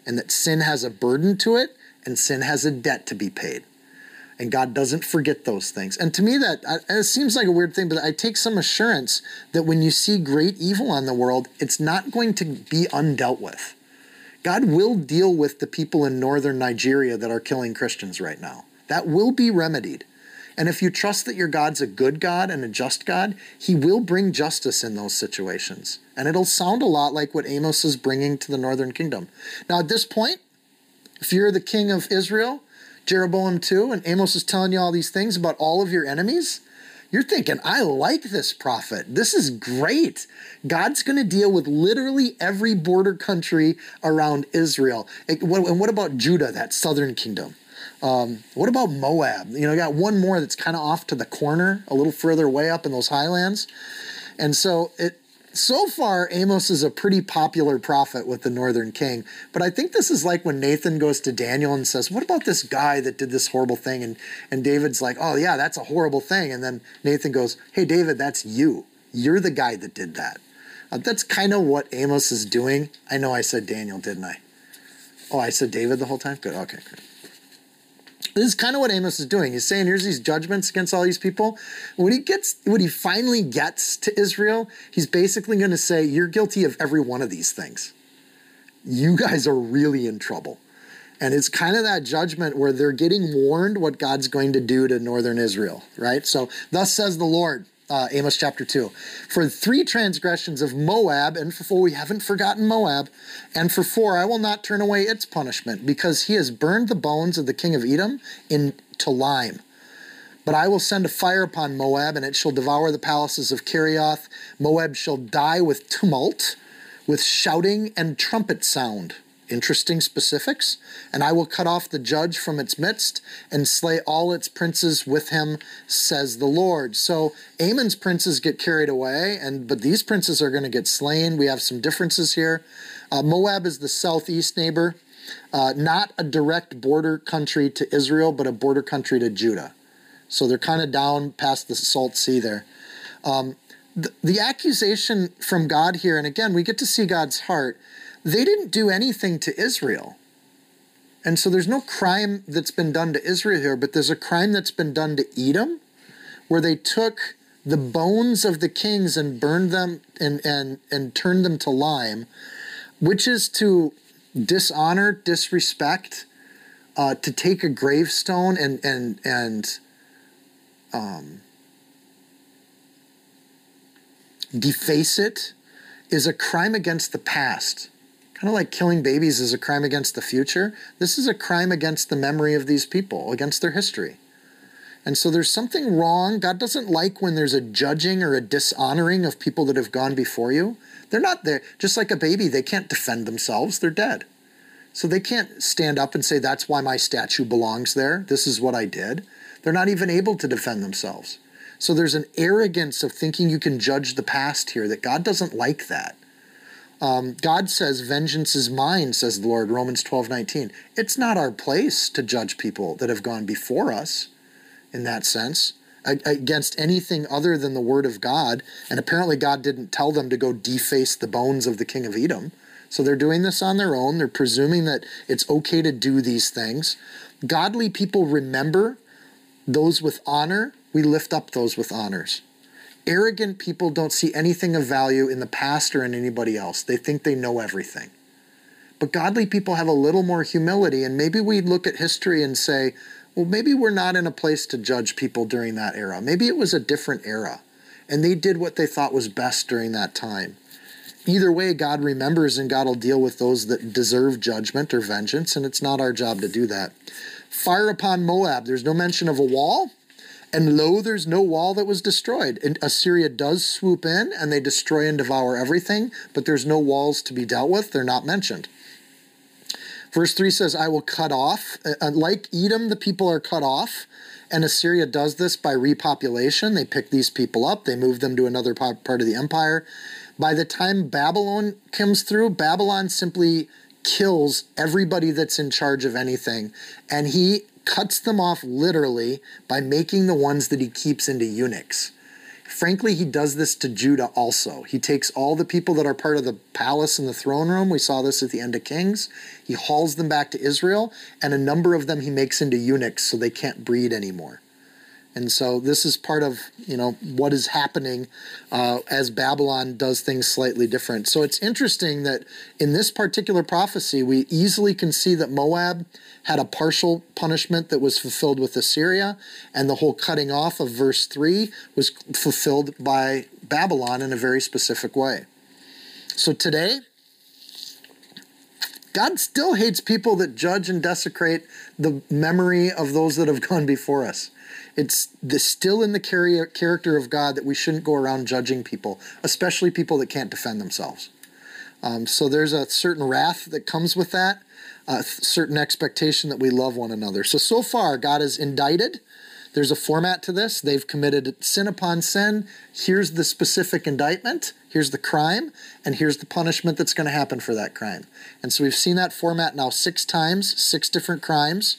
And that sin has a burden to it, and sin has a debt to be paid. And God doesn't forget those things. And to me, that it seems like a weird thing, but I take some assurance that when you see great evil on the world, it's not going to be undealt with. God will deal with the people in northern Nigeria that are killing Christians right now. That will be remedied. And if you trust that your God's a good God and a just God, he will bring justice in those situations. And it'll sound a lot like what Amos is bringing to the northern kingdom. Now, at this point, if you're the king of Israel, Jeroboam II, and Amos is telling you all these things about all of your enemies, you're thinking, I like this prophet. This is great. God's going to deal with literally every border country around Israel. And what about Judah, that southern kingdom? Um, what about Moab? You know, got one more that's kind of off to the corner, a little further away up in those highlands. And so it so far Amos is a pretty popular prophet with the northern king. But I think this is like when Nathan goes to Daniel and says, "What about this guy that did this horrible thing?" and and David's like, "Oh yeah, that's a horrible thing." And then Nathan goes, "Hey David, that's you. You're the guy that did that." Uh, that's kind of what Amos is doing. I know I said Daniel, didn't I? Oh, I said David the whole time. Good. Okay. Good. This is kind of what Amos is doing. He's saying, here's these judgments against all these people. When he gets, when he finally gets to Israel, he's basically going to say, you're guilty of every one of these things. You guys are really in trouble. And it's kind of that judgment where they're getting warned what God's going to do to northern Israel, right? So, thus says the Lord, uh, Amos chapter 2. For three transgressions of Moab, and for four, we haven't forgotten Moab, and for four, I will not turn away its punishment, because he has burned the bones of the king of Edom into lime. But I will send a fire upon Moab, and it shall devour the palaces of Kerioth. Moab shall die with tumult, with shouting and trumpet sound interesting specifics. And I will cut off the judge from its midst and slay all its princes with him, says the Lord. So Ammon's princes get carried away, and but these princes are going to get slain. We have some differences here. Uh, Moab is the southeast neighbor, uh, not a direct border country to Israel, but a border country to Judah. So they're kind of down past the Salt Sea there. Um, the, the accusation from God here, and again, we get to see God's heart they didn't do anything to Israel. And so there's no crime that's been done to Israel here, but there's a crime that's been done to Edom, where they took the bones of the kings and burned them and, and, and turned them to lime, which is to dishonor, disrespect, uh, to take a gravestone and and and um, deface it is a crime against the past kind of like killing babies is a crime against the future. This is a crime against the memory of these people, against their history. And so there's something wrong. God doesn't like when there's a judging or a dishonoring of people that have gone before you. They're not there. Just like a baby, they can't defend themselves, they're dead. So they can't stand up and say, That's why my statue belongs there. This is what I did. They're not even able to defend themselves. So there's an arrogance of thinking you can judge the past here that God doesn't like that. Um, God says, Vengeance is mine, says the Lord, Romans 12 19. It's not our place to judge people that have gone before us in that sense against anything other than the word of God. And apparently, God didn't tell them to go deface the bones of the king of Edom. So they're doing this on their own. They're presuming that it's okay to do these things. Godly people remember those with honor. We lift up those with honors. Arrogant people don't see anything of value in the past or in anybody else. They think they know everything. But godly people have a little more humility, and maybe we look at history and say, well, maybe we're not in a place to judge people during that era. Maybe it was a different era, and they did what they thought was best during that time. Either way, God remembers and God will deal with those that deserve judgment or vengeance, and it's not our job to do that. Fire upon Moab. There's no mention of a wall, and lo, there's no wall that was destroyed. And Assyria does swoop in and they destroy and devour everything, but there's no walls to be dealt with. They're not mentioned. Verse 3 says, I will cut off. Uh, like Edom, the people are cut off. And Assyria does this by repopulation. They pick these people up, they move them to another part of the empire. By the time Babylon comes through, Babylon simply kills everybody that's in charge of anything. And he cuts them off literally by making the ones that he keeps into eunuchs. Frankly, he does this to Judah also. He takes all the people that are part of the palace and the throne room. We saw this at the end of Kings. He hauls them back to Israel, and a number of them he makes into eunuchs so they can't breed anymore. And so this is part of you know what is happening uh, as Babylon does things slightly different. So it's interesting that in this particular prophecy, we easily can see that Moab had a partial punishment that was fulfilled with Assyria, and the whole cutting off of verse three was fulfilled by Babylon in a very specific way. So today. God still hates people that judge and desecrate the memory of those that have (laughs) gone before us it's the, still in the character of God that we shouldn't go around judging people, especially people that can't defend themselves. Um, so there's a certain wrath that comes with that, a certain expectation that we love one another. So, so far, God has indicted. There's a format to this. They've committed sin upon sin. Here's the specific indictment. Here's the crime. And here's the punishment that's going to happen for that crime. And so we've seen that format now six times, six different crimes.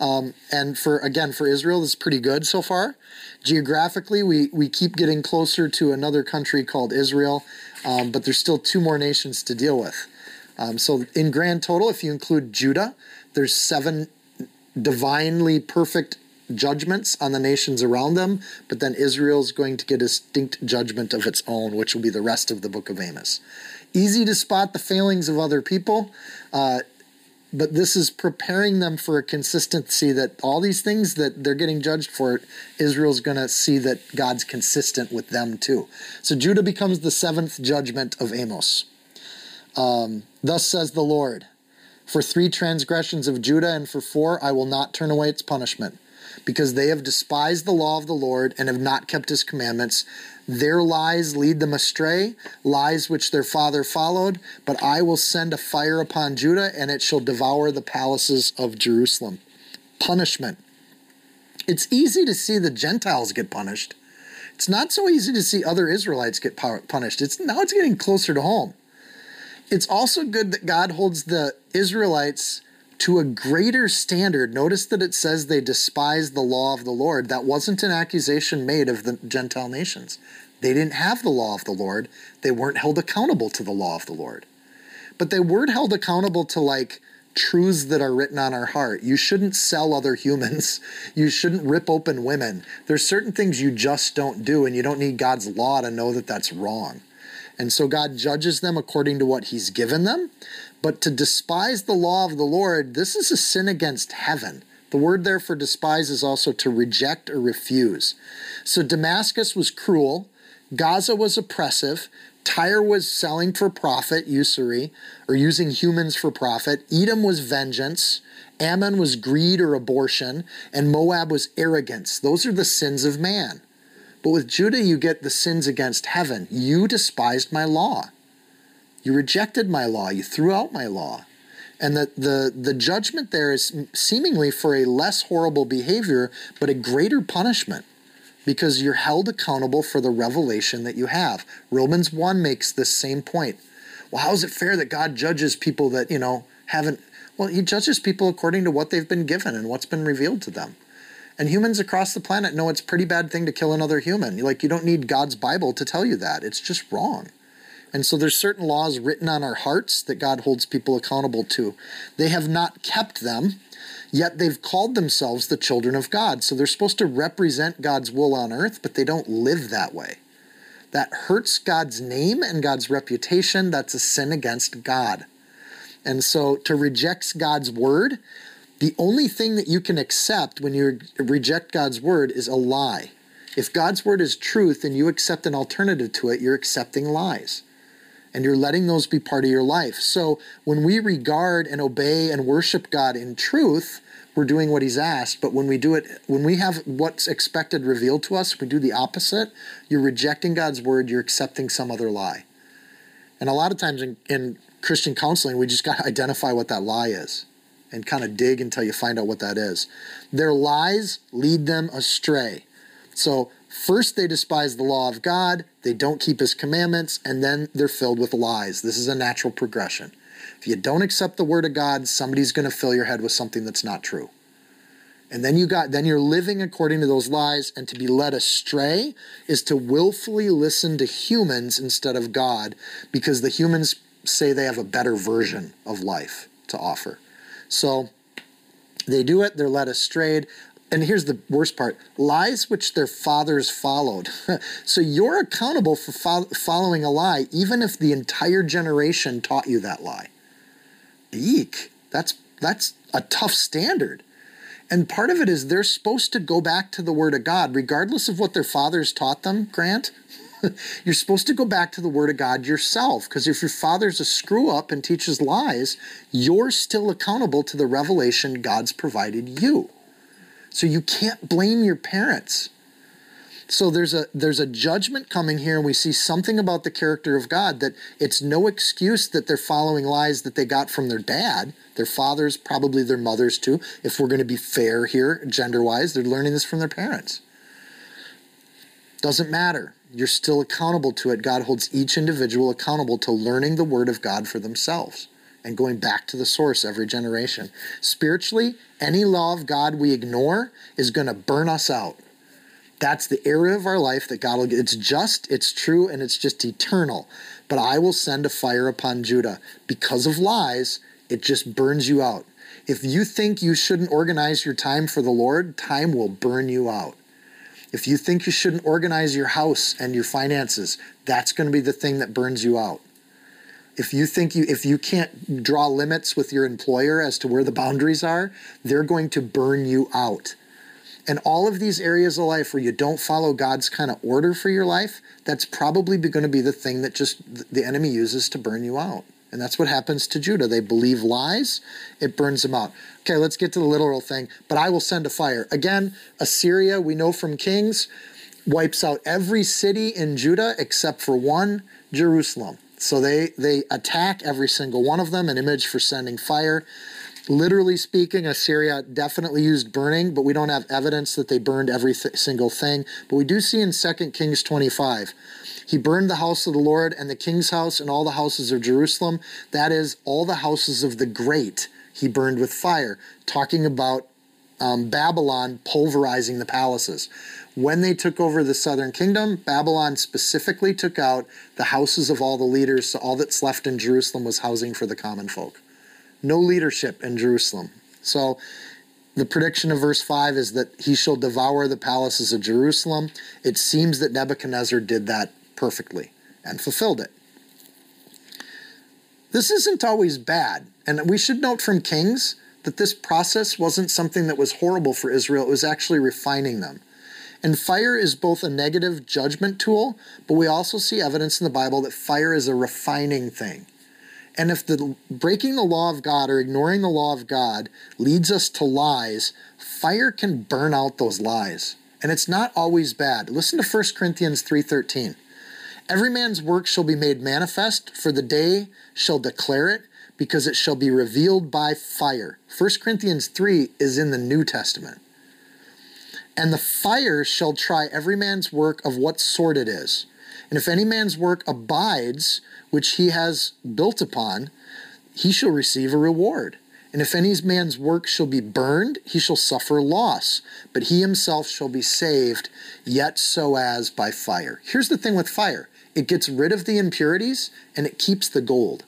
Um, and for again for Israel, this is pretty good so far. Geographically, we we keep getting closer to another country called Israel, um, but there's still two more nations to deal with. Um, so in grand total, if you include Judah, there's seven divinely perfect judgments on the nations around them, but then Israel's going to get a distinct judgment of its own, which will be the rest of the book of Amos. Easy to spot the failings of other people. Uh, but this is preparing them for a consistency that all these things that they're getting judged for, Israel's going to see that God's consistent with them too. So Judah becomes the seventh judgment of Amos. Um, Thus says the Lord For three transgressions of Judah and for four, I will not turn away its punishment because they have despised the law of the Lord and have not kept his commandments. Their lies lead them astray, lies which their father followed. But I will send a fire upon Judah, and it shall devour the palaces of Jerusalem. Punishment. It's easy to see the Gentiles get punished. It's not so easy to see other Israelites get punished. It's now it's getting closer to home. It's also good that God holds the Israelites to a greater standard. Notice that it says they despise the law of the Lord. That wasn't an accusation made of the Gentile nations. They didn't have the law of the Lord, they weren't held accountable to the law of the Lord. But they weren't held accountable to like truths that are written on our heart. You shouldn't sell other humans. (laughs) You shouldn't rip open women. There's certain things you just don't do, and you don't need God's law to know that that's wrong. And so God judges them according to what He's given them. But to despise the law of the Lord, this is a sin against heaven. The word there for despise is also to reject or refuse. So Damascus was cruel, Gaza was oppressive, Tyre was selling for profit, usury, or using humans for profit, Edom was vengeance, Ammon was greed or abortion, and Moab was arrogance. Those are the sins of man. But with Judah, you get the sins against heaven. You despised my law. You rejected my law. You threw out my law. And the, the, the judgment there is seemingly for a less horrible behavior, but a greater punishment because you're held accountable for the revelation that you have. Romans 1 makes this same point. Well, how is it fair that God judges people that, you know, haven't. Well, he judges people according to what they've been given and what's been revealed to them. And humans across the planet know it's a pretty bad thing to kill another human. Like, you don't need God's Bible to tell you that. It's just wrong. And so there's certain laws written on our hearts that God holds people accountable to. They have not kept them, yet they've called themselves the children of God. So they're supposed to represent God's will on earth, but they don't live that way. That hurts God's name and God's reputation. That's a sin against God. And so to reject God's word, the only thing that you can accept when you reject God's word is a lie. If God's word is truth and you accept an alternative to it, you're accepting lies and you're letting those be part of your life. So when we regard and obey and worship God in truth, we're doing what he's asked. But when we do it, when we have what's expected revealed to us, we do the opposite. You're rejecting God's word, you're accepting some other lie. And a lot of times in, in Christian counseling, we just got to identify what that lie is and kind of dig until you find out what that is. Their lies lead them astray. So First, they despise the law of God, they don't keep his commandments, and then they're filled with lies. This is a natural progression. If you don't accept the word of God, somebody's going to fill your head with something that's not true. And then you got then you're living according to those lies and to be led astray is to willfully listen to humans instead of God because the humans say they have a better version of life to offer. So they do it, they're led astray and here's the worst part lies which their fathers followed. (laughs) so you're accountable for fo- following a lie, even if the entire generation taught you that lie. Eek. That's, that's a tough standard. And part of it is they're supposed to go back to the Word of God, regardless of what their fathers taught them, Grant. (laughs) You're supposed to go back to the Word of God yourself, because if your father's a screw up and teaches lies, you're still accountable to the revelation God's provided you. So you can't blame your parents. So there's a there's a judgment coming here, and we see something about the character of God that it's no excuse that they're following lies that they got from their dad, their fathers, probably their mothers too. If we're going to be fair here, gender wise, they're learning this from their parents. Doesn't matter. You're still accountable to it. God holds each individual accountable to learning the word of God for themselves and going back to the source every generation. Spiritually, any law of God we ignore is going to burn us out. That's the area of our life that God will get. It's just, it's true, and it's just eternal. But I will send a fire upon Judah. Because of lies, it just burns you out. If you think you shouldn't organize your time for the Lord, time will burn you out. If you think you shouldn't organize your house and your finances, that's going to be the thing that burns you out. If you think you if you can't draw limits with your employer as to where the boundaries are they're going to burn you out. And all of these areas of life where you don't follow god's kind of order for your life that's probably going to be the thing that just the enemy uses to burn you out and that's what happens to judah. They believe lies it burns them out. Okay let's get to the literal thing. But i will send a fire. Again assyria we know from kings wipes out every city in judah except for one jerusalem. So they they attack every single one of them, an image for sending fire. Literally speaking, Assyria definitely used burning, but we don't have evidence that they burned every th- single thing. But we do see in 2 Kings 25, he burned the house of the Lord and the king's house and all the houses of Jerusalem. That is, all the houses of the great he burned with fire, talking about um, Babylon pulverizing the palaces. When they took over the southern kingdom, Babylon specifically took out the houses of all the leaders, so all that's left in Jerusalem was housing for the common folk. No leadership in Jerusalem. So the prediction of verse 5 is that he shall devour the palaces of Jerusalem. It seems that Nebuchadnezzar did that perfectly and fulfilled it. This isn't always bad. And we should note from Kings that this process wasn't something that was horrible for Israel, it was actually refining them. And fire is both a negative judgment tool, but we also see evidence in the Bible that fire is a refining thing. And if the breaking the law of God or ignoring the law of God leads us to lies, fire can burn out those lies. And it's not always bad. Listen to 1 Corinthians 3:13. Every man's work shall be made manifest, for the day shall declare it, because it shall be revealed by fire. 1 Corinthians 3 is in the New Testament. And the fire shall try every man's work of what sort it is. And if any man's work abides, which he has built upon, he shall receive a reward. And if any man's work shall be burned, he shall suffer loss, but he himself shall be saved, yet so as by fire. Here's the thing with fire it gets rid of the impurities and it keeps the gold.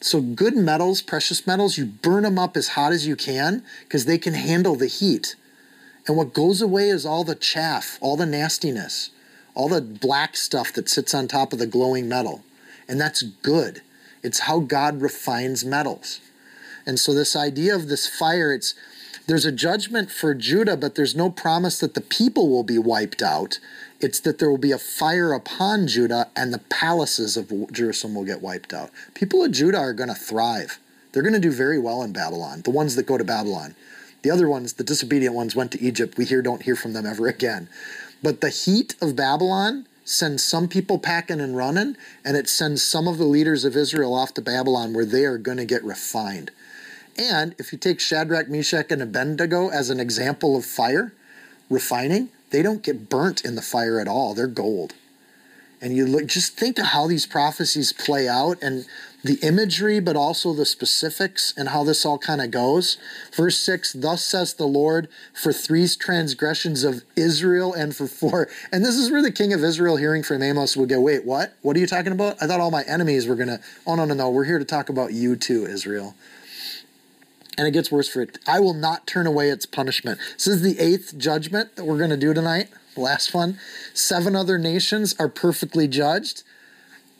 So, good metals, precious metals, you burn them up as hot as you can because they can handle the heat. And what goes away is all the chaff, all the nastiness, all the black stuff that sits on top of the glowing metal. And that's good. It's how God refines metals. And so this idea of this fire, it's there's a judgment for Judah, but there's no promise that the people will be wiped out. It's that there will be a fire upon Judah and the palaces of Jerusalem will get wiped out. People of Judah are going to thrive. They're going to do very well in Babylon, the ones that go to Babylon. The other ones, the disobedient ones, went to Egypt. We here don't hear from them ever again. But the heat of Babylon sends some people packing and running, and it sends some of the leaders of Israel off to Babylon where they are going to get refined. And if you take Shadrach, Meshach, and Abednego as an example of fire, refining, they don't get burnt in the fire at all. They're gold. And you look, just think of how these prophecies play out and the imagery, but also the specifics and how this all kind of goes. Verse 6 Thus says the Lord, for three transgressions of Israel and for four. And this is where the king of Israel, hearing from Amos, would go, Wait, what? What are you talking about? I thought all my enemies were going to. Oh, no, no, no. We're here to talk about you too, Israel and it gets worse for it. I will not turn away its punishment. This is the eighth judgment that we're going to do tonight. Last one. Seven other nations are perfectly judged.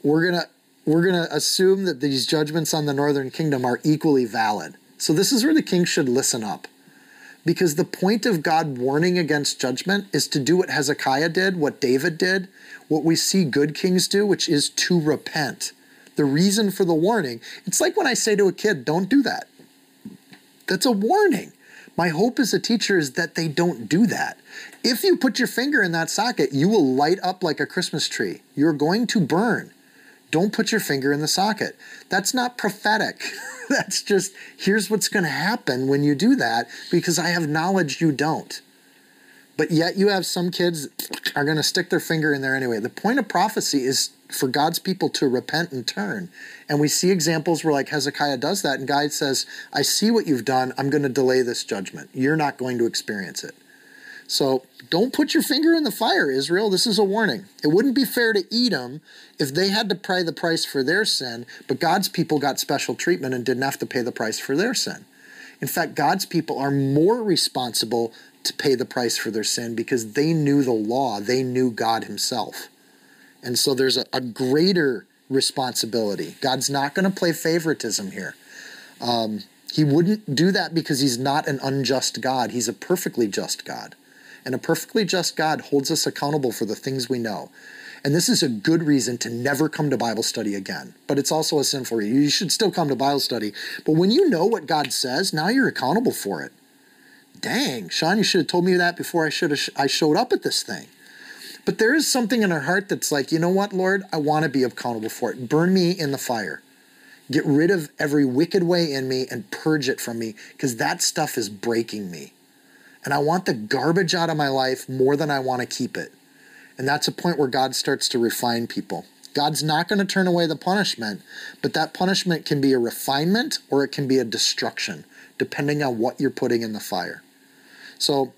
We're gonna we're gonna assume that these judgments on the northern kingdom are equally valid. So this is where the king should listen up. Because the point of God warning against judgment is to do what Hezekiah did, what David did, what we see good kings do, which is to repent. The reason for the warning, it's like when I say to a kid, don't do that that's a warning. My hope as a teacher is that they don't do that. If you put your finger in that socket, you will light up like a Christmas tree. You're going to burn. Don't put your finger in the socket. That's not prophetic. (laughs) That's just, here's what's going to happen when you do that because I have knowledge you don't. But yet you have some kids are going to stick their finger in there anyway. The point of prophecy is for God's people to repent and turn. And we see examples where, like Hezekiah does that, and God says, I see what you've done. I'm going to delay this judgment. You're not going to experience it. So don't put your finger in the fire, Israel. This is a warning. It wouldn't be fair to Edom if they had to pay the price for their sin, but God's people got special treatment and didn't have to pay the price for their sin. In fact, God's people are more responsible to pay the price for their sin because they knew the law, they knew God Himself. And so there's a, a greater responsibility. God's not going to play favoritism here. Um, he wouldn't do that because he's not an unjust God. He's a perfectly just God. And a perfectly just God holds us accountable for the things we know. And this is a good reason to never come to Bible study again. But it's also a sin for you. You should still come to Bible study. But when you know what God says, now you're accountable for it. Dang, Seann, you should have told me that before I should have sh- I showed up at this thing. But there is something in her heart that's like, you know what, Lord, I want to be accountable for it. Burn me in the fire. Get rid of every wicked way in me and purge it from me because that stuff is breaking me. And I want the garbage out of my life more than I want to keep it. And that's a point where God starts to refine people. God's not going to turn away the punishment, but that punishment can be a refinement or it can be a destruction, depending on what you're putting in the fire. So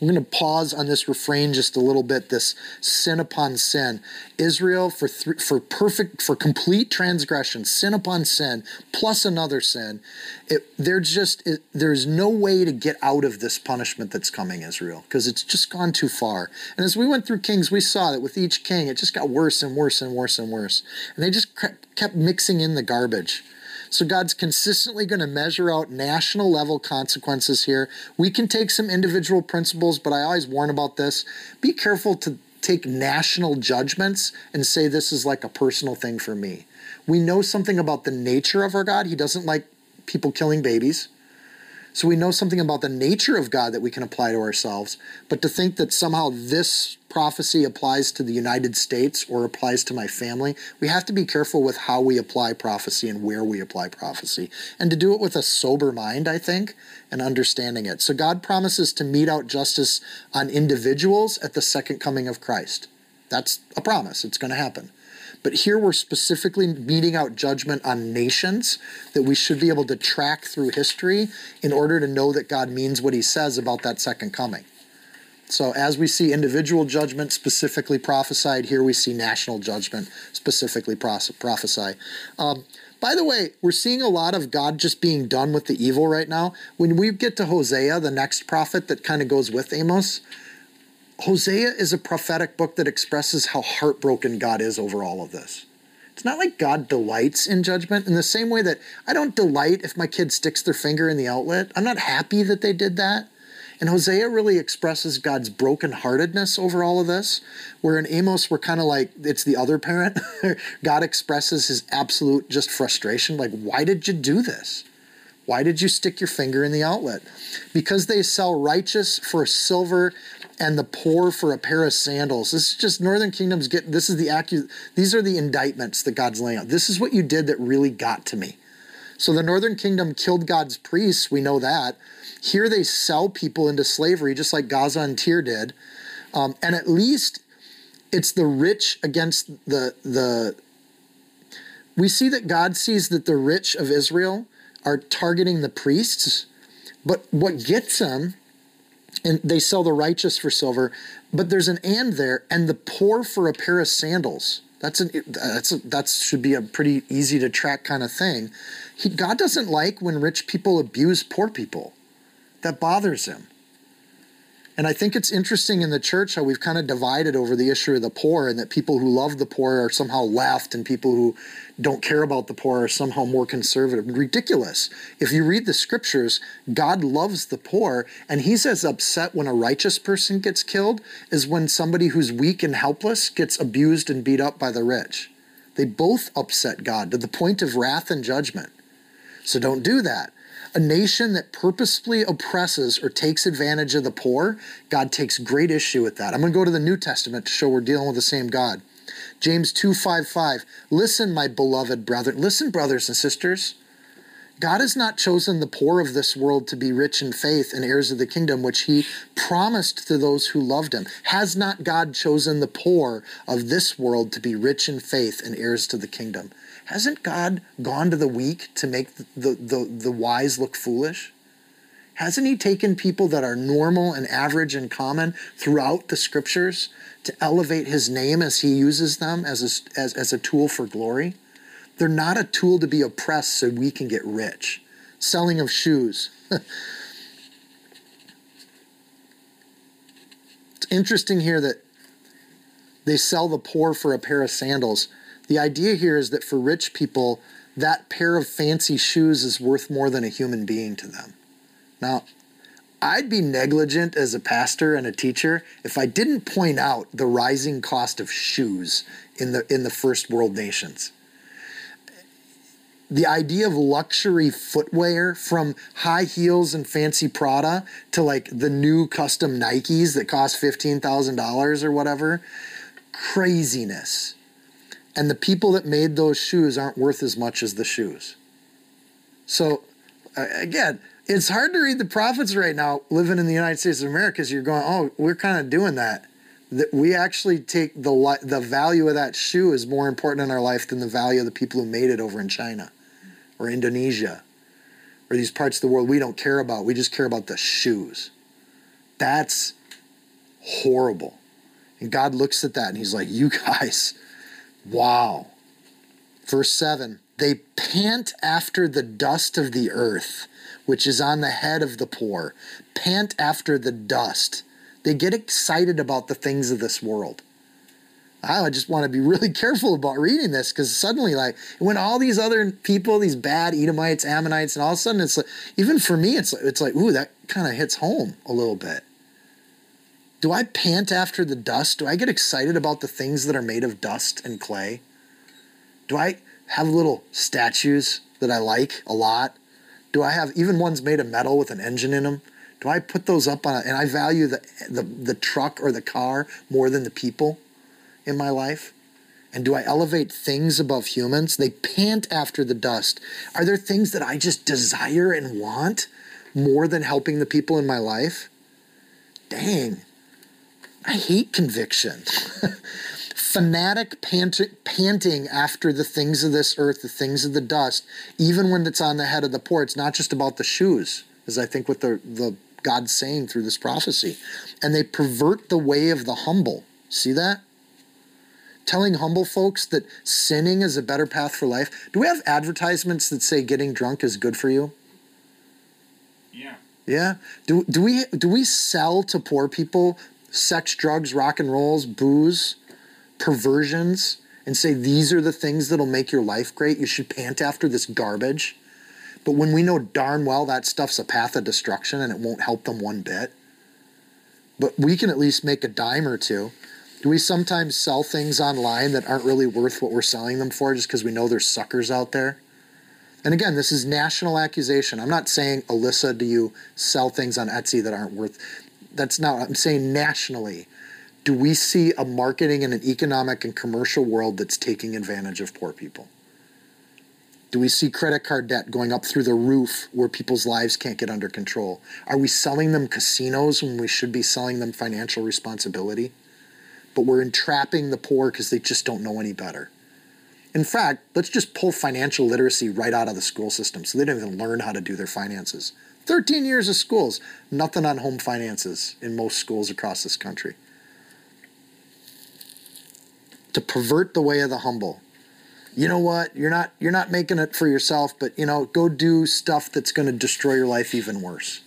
I'm going to pause on this refrain just a little bit. This sin upon sin, Israel for th- for perfect for complete transgression, sin upon sin, plus another sin. It, there's just it, there's no way to get out of this punishment that's coming, Israel, because it's just gone too far. And as we went through Kings, we saw that with each king, it just got worse and worse and worse and worse, and they just kept mixing in the garbage. So God's consistently going to measure out national level consequences here. We can take some individual principles, but I always warn about this. Be careful to take national judgments and say this is like a personal thing for me. We know something about the nature of our God. He doesn't like people killing babies. So we know something about the nature of God that we can apply to ourselves. But to think that somehow this prophecy applies to the United States or applies to my family, we have to be careful with how we apply prophecy and where we apply prophecy. And to do it with a sober mind, I think, and understanding it. So God promises to mete out justice on individuals at the second coming of Christ. That's a promise, it's going to happen. But here we're specifically meting out judgment on nations that we should be able to track through history in order to know that God means what he says about that second coming. So, as we see individual judgment specifically prophesied, here we see national judgment specifically prophesy. Um, by the way, we're seeing a lot of God just being done with the evil right now. When we get to Hosea, the next prophet that kind of goes with Amos, Hosea is a prophetic book that expresses how heartbroken God is over all of this. It's not like God delights in judgment in the same way that I don't delight if my kid sticks their finger in the outlet. I'm not happy that they did that. And Hosea really expresses God's brokenheartedness over all of this, where in Amos, we're kind of like, it's the other parent. (laughs) God expresses his absolute just frustration like, why did you do this? Why did you stick your finger in the outlet? Because they sell righteous for silver and the poor for a pair of sandals. This is just Northern Kingdom's get this is the accu- these are the indictments that God's laying out. This is what you did that really got to me. So the Northern Kingdom killed God's priests, we know that. Here they sell people into slavery, just like Gaza and Tyre did. Um, and at least it's the rich against the the we see that God sees that the rich of Israel are targeting the priests, but what gets them and they sell the righteous for silver, but there's an and there, and the poor for a pair of sandals. That's an that's a, that should be a pretty easy to track kind of thing. He, God doesn't like when rich people abuse poor people. That bothers him. And I think it's interesting in the church how we've kind of divided over the issue of the poor, and that people who love the poor are somehow left, and people who don't care about the poor are somehow more conservative. Ridiculous. If you read the scriptures, God loves the poor, and He's as upset when a righteous person gets killed as when somebody who's weak and helpless gets abused and beat up by the rich. They both upset God to the point of wrath and judgment. So don't do that. A nation that purposefully oppresses or takes advantage of the poor, God takes great issue with that. I'm going to go to the New Testament to show we're dealing with the same God. James 2:55 Listen my beloved brother listen brothers and sisters God has not chosen the poor of this world to be rich in faith and heirs of the kingdom which he promised to those who loved him has not God chosen the poor of this world to be rich in faith and heirs to the kingdom Hasn't God gone to the weak to make the, the, the wise look foolish? Hasn't he taken people that are normal and average and common throughout the scriptures to elevate his name as he uses them as a, as, as a tool for glory? They're not a tool to be oppressed so we can get rich. Selling of shoes. (laughs) it's interesting here that they sell the poor for a pair of sandals. The idea here is that for rich people, that pair of fancy shoes is worth more than a human being to them. Now, I'd be negligent as a pastor and a teacher if I didn't point out the rising cost of shoes in the in the first world nations. The idea of luxury footwear from high heels and fancy Prada to like the new custom Nikes that cost $15,000 or whatever, craziness and the people that made those shoes aren't worth as much as the shoes. So, again, it's hard to read the prophets right now living in the United States of America because you're going, oh, we're kind of doing that. That we actually take the the value of that shoe is more important in our life than the value of the people who made it over in China or Indonesia or these parts of the world we don't care about. We just care about the shoes. That's horrible. And God looks at that and he's like, you (laughs) guys Wow. Verse 7 They pant after the dust of the earth, which is on the head of the poor. Pant after the dust. They get excited about the things of this world. I just want to be really (laughs) careful about reading this because suddenly, like, when all these other people, these bad Edomites, Ammonites, and all of a sudden, it's like, even for me, it's like, it's like, ooh, that kind of hits home a little bit. Do I pant after the dust? Do I get excited about the things that are made of dust and clay? Do I have little statues that I like a lot? Do I have even ones made of metal with an engine in them? Do I put those up on a, and I value the, the the truck or the car more than the people in my life? And do I elevate things above humans? They pant after the dust. Are there things that I just desire and want more than helping the people in my life? Dang. I hate conviction. (laughs) Fanatic pant- panting after the things of this earth, the things of the dust, even when it's on the head of the poor. It's not just about the shoes, as I think what the, the God's saying through this prophecy. And they pervert the way of the humble. See that? Telling humble folks that sinning is a better path for life. Do we have advertisements that say getting drunk is good for you? Yeah. Yeah. Do, do we do we sell to poor people sex, drugs, rock and rolls, booze, perversions, and say these are the things that'll make your life great? You should pant after this garbage. But when we know darn well that stuff's a path of destruction and it won't help them one bit, but we can at least make a dime or two. Do we sometimes sell things online that aren't really worth what we're selling them for just because we know there's suckers out there? And again, this is national accusation. I'm not saying, Alyssa, do you sell things on Etsy that aren't worth? That's not. I'm saying nationally. Do we see a marketing and an economic and commercial world that's taking advantage of poor people? Do we see credit card debt going up through the roof where people's lives can't get under control? Are we selling them casinos when we should be selling them financial responsibility? But we're entrapping the poor because they just don't know any better. In fact, let's just pull financial literacy right out of the school system so they don't even learn how to do their finances. 13 years of schools, nothing on home finances in most schools across this country. To pervert the way of the humble. You know what? You're not you're not making it for yourself, but you know, go do stuff that's going to destroy your life even worse.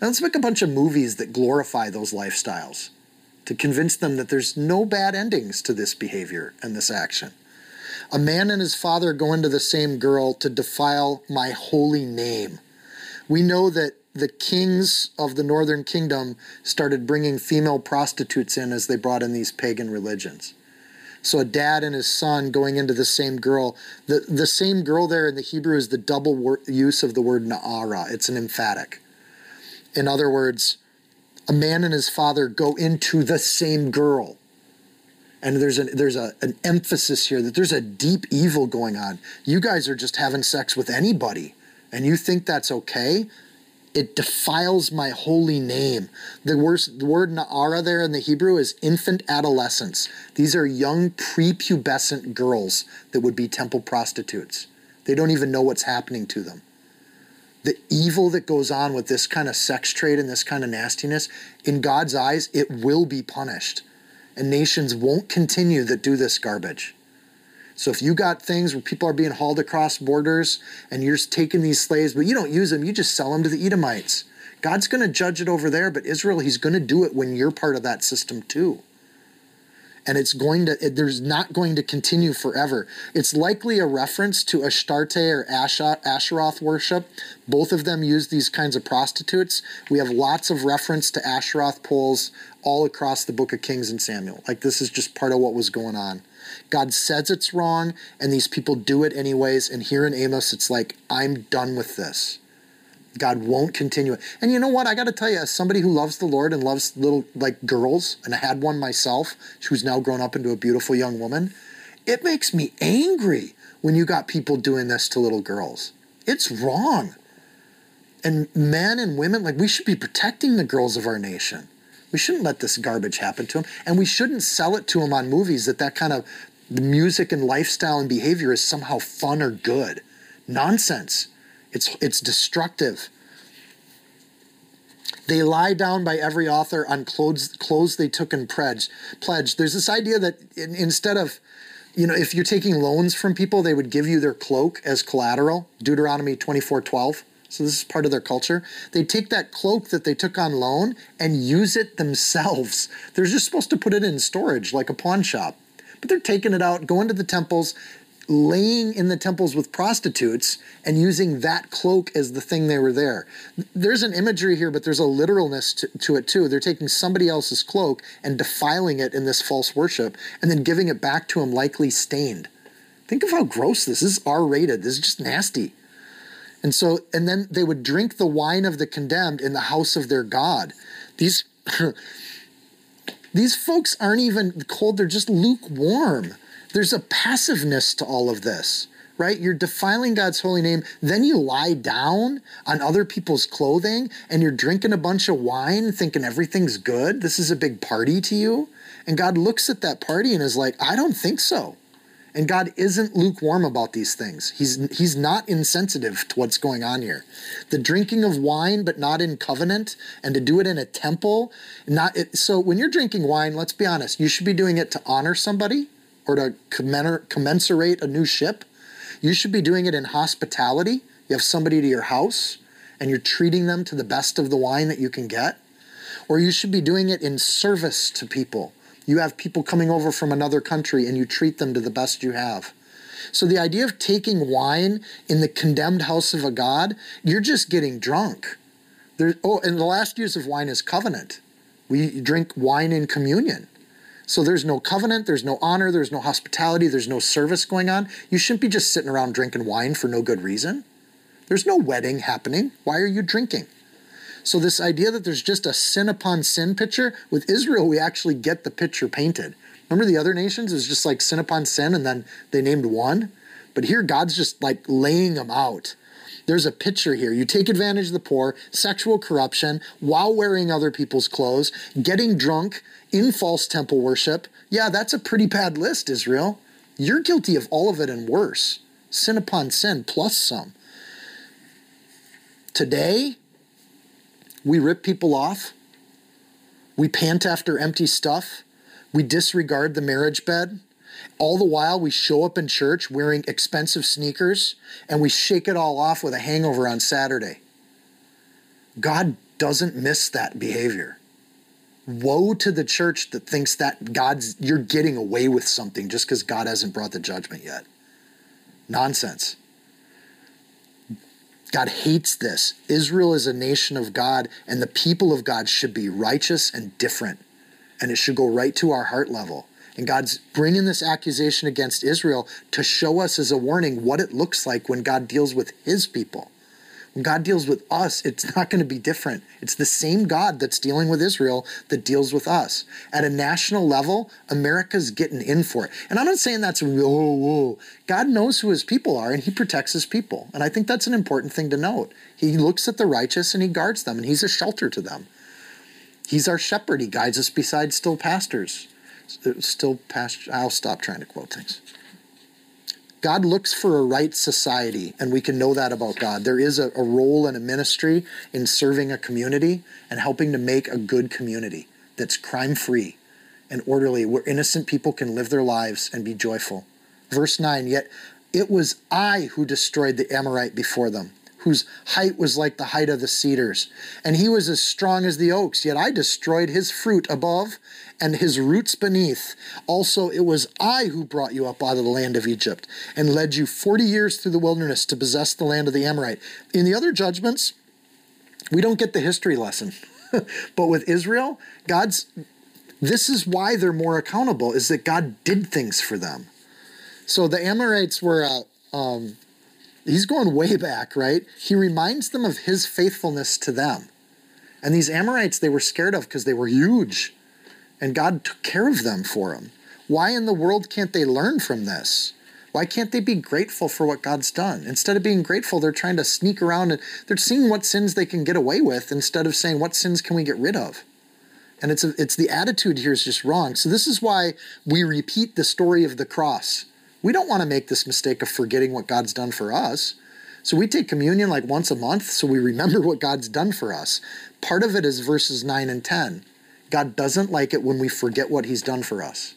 And let's make a bunch of movies that glorify those lifestyles to convince them that there's no bad endings to this behavior and this action. A man and his father go into the same girl to defile my holy name. We know that the kings of the northern kingdom started bringing female prostitutes in as they brought in these pagan religions. So a dad and his son going into the same girl. The, the same girl there in the Hebrew is the double wor- use of the word na'ara. It's an emphatic. In other words, a man and his father go into the same girl and there's an there's a, an emphasis here that there's a deep evil going on. You guys are just having sex with anybody, and you think that's okay? It defiles my holy name. The word, the word na'ara there in the Hebrew is infant adolescence. These are young prepubescent girls that would be temple prostitutes. They don't even know what's happening to them. The evil that goes on with this kind of sex trade and this kind of nastiness, in God's eyes, it will be punished and nations won't continue that do this garbage. So if you got things where people are being hauled across borders and you're taking these slaves, but you don't use them, you just sell them to the Edomites. God's going to judge it over there, but Israel, He's going to do it when you're part of that system too. And it's going to, it, there's not going to continue forever. It's likely a reference to Astarte or Asheroth worship. Both of them use these kinds of prostitutes. We have lots of reference to Asheroth poles all across the book of Kings and Samuel. Like this is just part of what was going on. God says it's wrong, and these people do it anyways. And here in Amos, it's like, I'm done with this. God won't continue it. And you know what? I got to tell you, as somebody who loves the Lord and loves little like girls, and I had one myself, who's now grown up into a beautiful young woman, it makes me angry when you got people doing this to little girls. It's wrong. And men and women, like we should be protecting the girls of our nation. We shouldn't let this garbage happen to them, and we shouldn't sell it to them on movies that that kind of music and lifestyle and behavior is somehow fun or good. Nonsense. It's it's destructive. They lie down by every altar on clothes clothes they took in pledge. Pledge. There's this idea that in, instead of you know, if you're taking loans from people, they would give you their cloak as collateral. Deuteronomy 24:12. So this is part of their culture. They take that cloak that they took on loan and use it themselves. They're just supposed to put it in storage like a pawn shop. But they're taking it out, going to the temples, laying in the temples with prostitutes and using that cloak as the thing they were there. There's an imagery here, but there's a literalness to, to, it too. They're taking somebody else's cloak and defiling it in this false worship and then giving it back to him, likely stained. Think of how gross this is. R rated. This is just nasty. And so, and then they would drink the wine of the condemned in the house of their God. These. (laughs) These folks aren't even cold, they're just lukewarm. There's a passiveness to all of this, right? You're defiling God's holy name, then you lie down on other people's clothing and you're drinking a bunch of wine thinking everything's good. This is a big party to you. And God looks at that party and is like, I don't think so. And God isn't lukewarm about these things. He's he's not insensitive to what's going on here. The drinking of wine but not in covenant and to do it in a temple, not it, so when you're drinking wine, let's be honest, you should be doing it to honor somebody or to commensurate a new ship. You should be doing it in hospitality. You have somebody to your house and you're treating them to the best of the wine that you can get. Or you should be doing it in service to people. You have people coming over from another country and you treat them to the best you have. So the idea of taking wine in the condemned house of a god, you're just getting drunk. There, oh, and the last use of wine is covenant. We drink wine in communion. So there's no covenant, there's no honor, there's no hospitality, there's no service going on. You shouldn't be just sitting around drinking wine for no good reason. There's no wedding happening. Why are you drinking? So this idea that there's just a sin upon sin picture, with Israel, we actually get the picture painted. Remember the other nations? Was just like sin upon sin, and then they named one. But here, God's just like laying them out. There's a picture here. You take advantage of the poor, sexual corruption, while wearing other people's clothes, getting drunk, in false temple worship, yeah, that's a pretty bad list, Israel. You're guilty of all of it and worse. Sin upon sin, plus some. Today, we rip people off. We pant after empty stuff. We disregard the marriage bed. All the while, we show up in church wearing expensive sneakers and we shake it all off with a hangover on Saturday. God doesn't miss that behavior. Woe to the church that thinks that God's you're getting away with something just because God hasn't brought the judgment yet. Nonsense. God hates this. Israel is a nation of God, and the people of God should be righteous and different. And it should go right to our heart level. And God's bringing this accusation against Israel to show us as a warning what it looks like when God deals with his people. God deals with us, it's not going to be different. It's the same God that's dealing with Israel that deals with us. At a national level, America's getting in for it. And I'm not saying that's, whoa, whoa. God knows who his people are and he protects his people. And I think that's an important thing to note. He looks at the righteous and he guards them and he's a shelter to them. He's our shepherd. He guides us beside still pastors. Still past. I'll stop trying to quote things. God looks for a right society, and we can know that about God. There is a, a role and a ministry in serving a community and helping to make a good community that's crime free and orderly, where innocent people can live their lives and be joyful. Verse 9, yet it was I who destroyed the Amorite before them whose height was like the height of the cedars. And he was as strong as the oaks, yet I destroyed his fruit above and his roots beneath. Also, it was I who brought you up out of the land of Egypt and led you 40 years through the wilderness to possess the land of the Amorite. In the other judgments, we don't get the history lesson. (laughs) but with Israel, God's this is why they're more accountable is that God did things for them. So the Amorites were uh, um, he's going way back, right? He reminds them of his faithfulness to them. And these Amorites, they were scared of because they were huge. And God took care of them for them. Why in the world can't they learn from this? Why can't they be grateful for what God's done? Instead of being grateful, they're trying to sneak around and they're seeing what sins they can get away with instead of saying, what sins can we get rid of? And it's, a, it's the attitude here is just wrong. So this is why we repeat the story of the cross we don't want to make this mistake of forgetting what God's done for us. So we take communion like once a month so we remember (laughs) what God's done for us. Part of it is verses 9 and 10. God doesn't like it when we forget what he's done for us.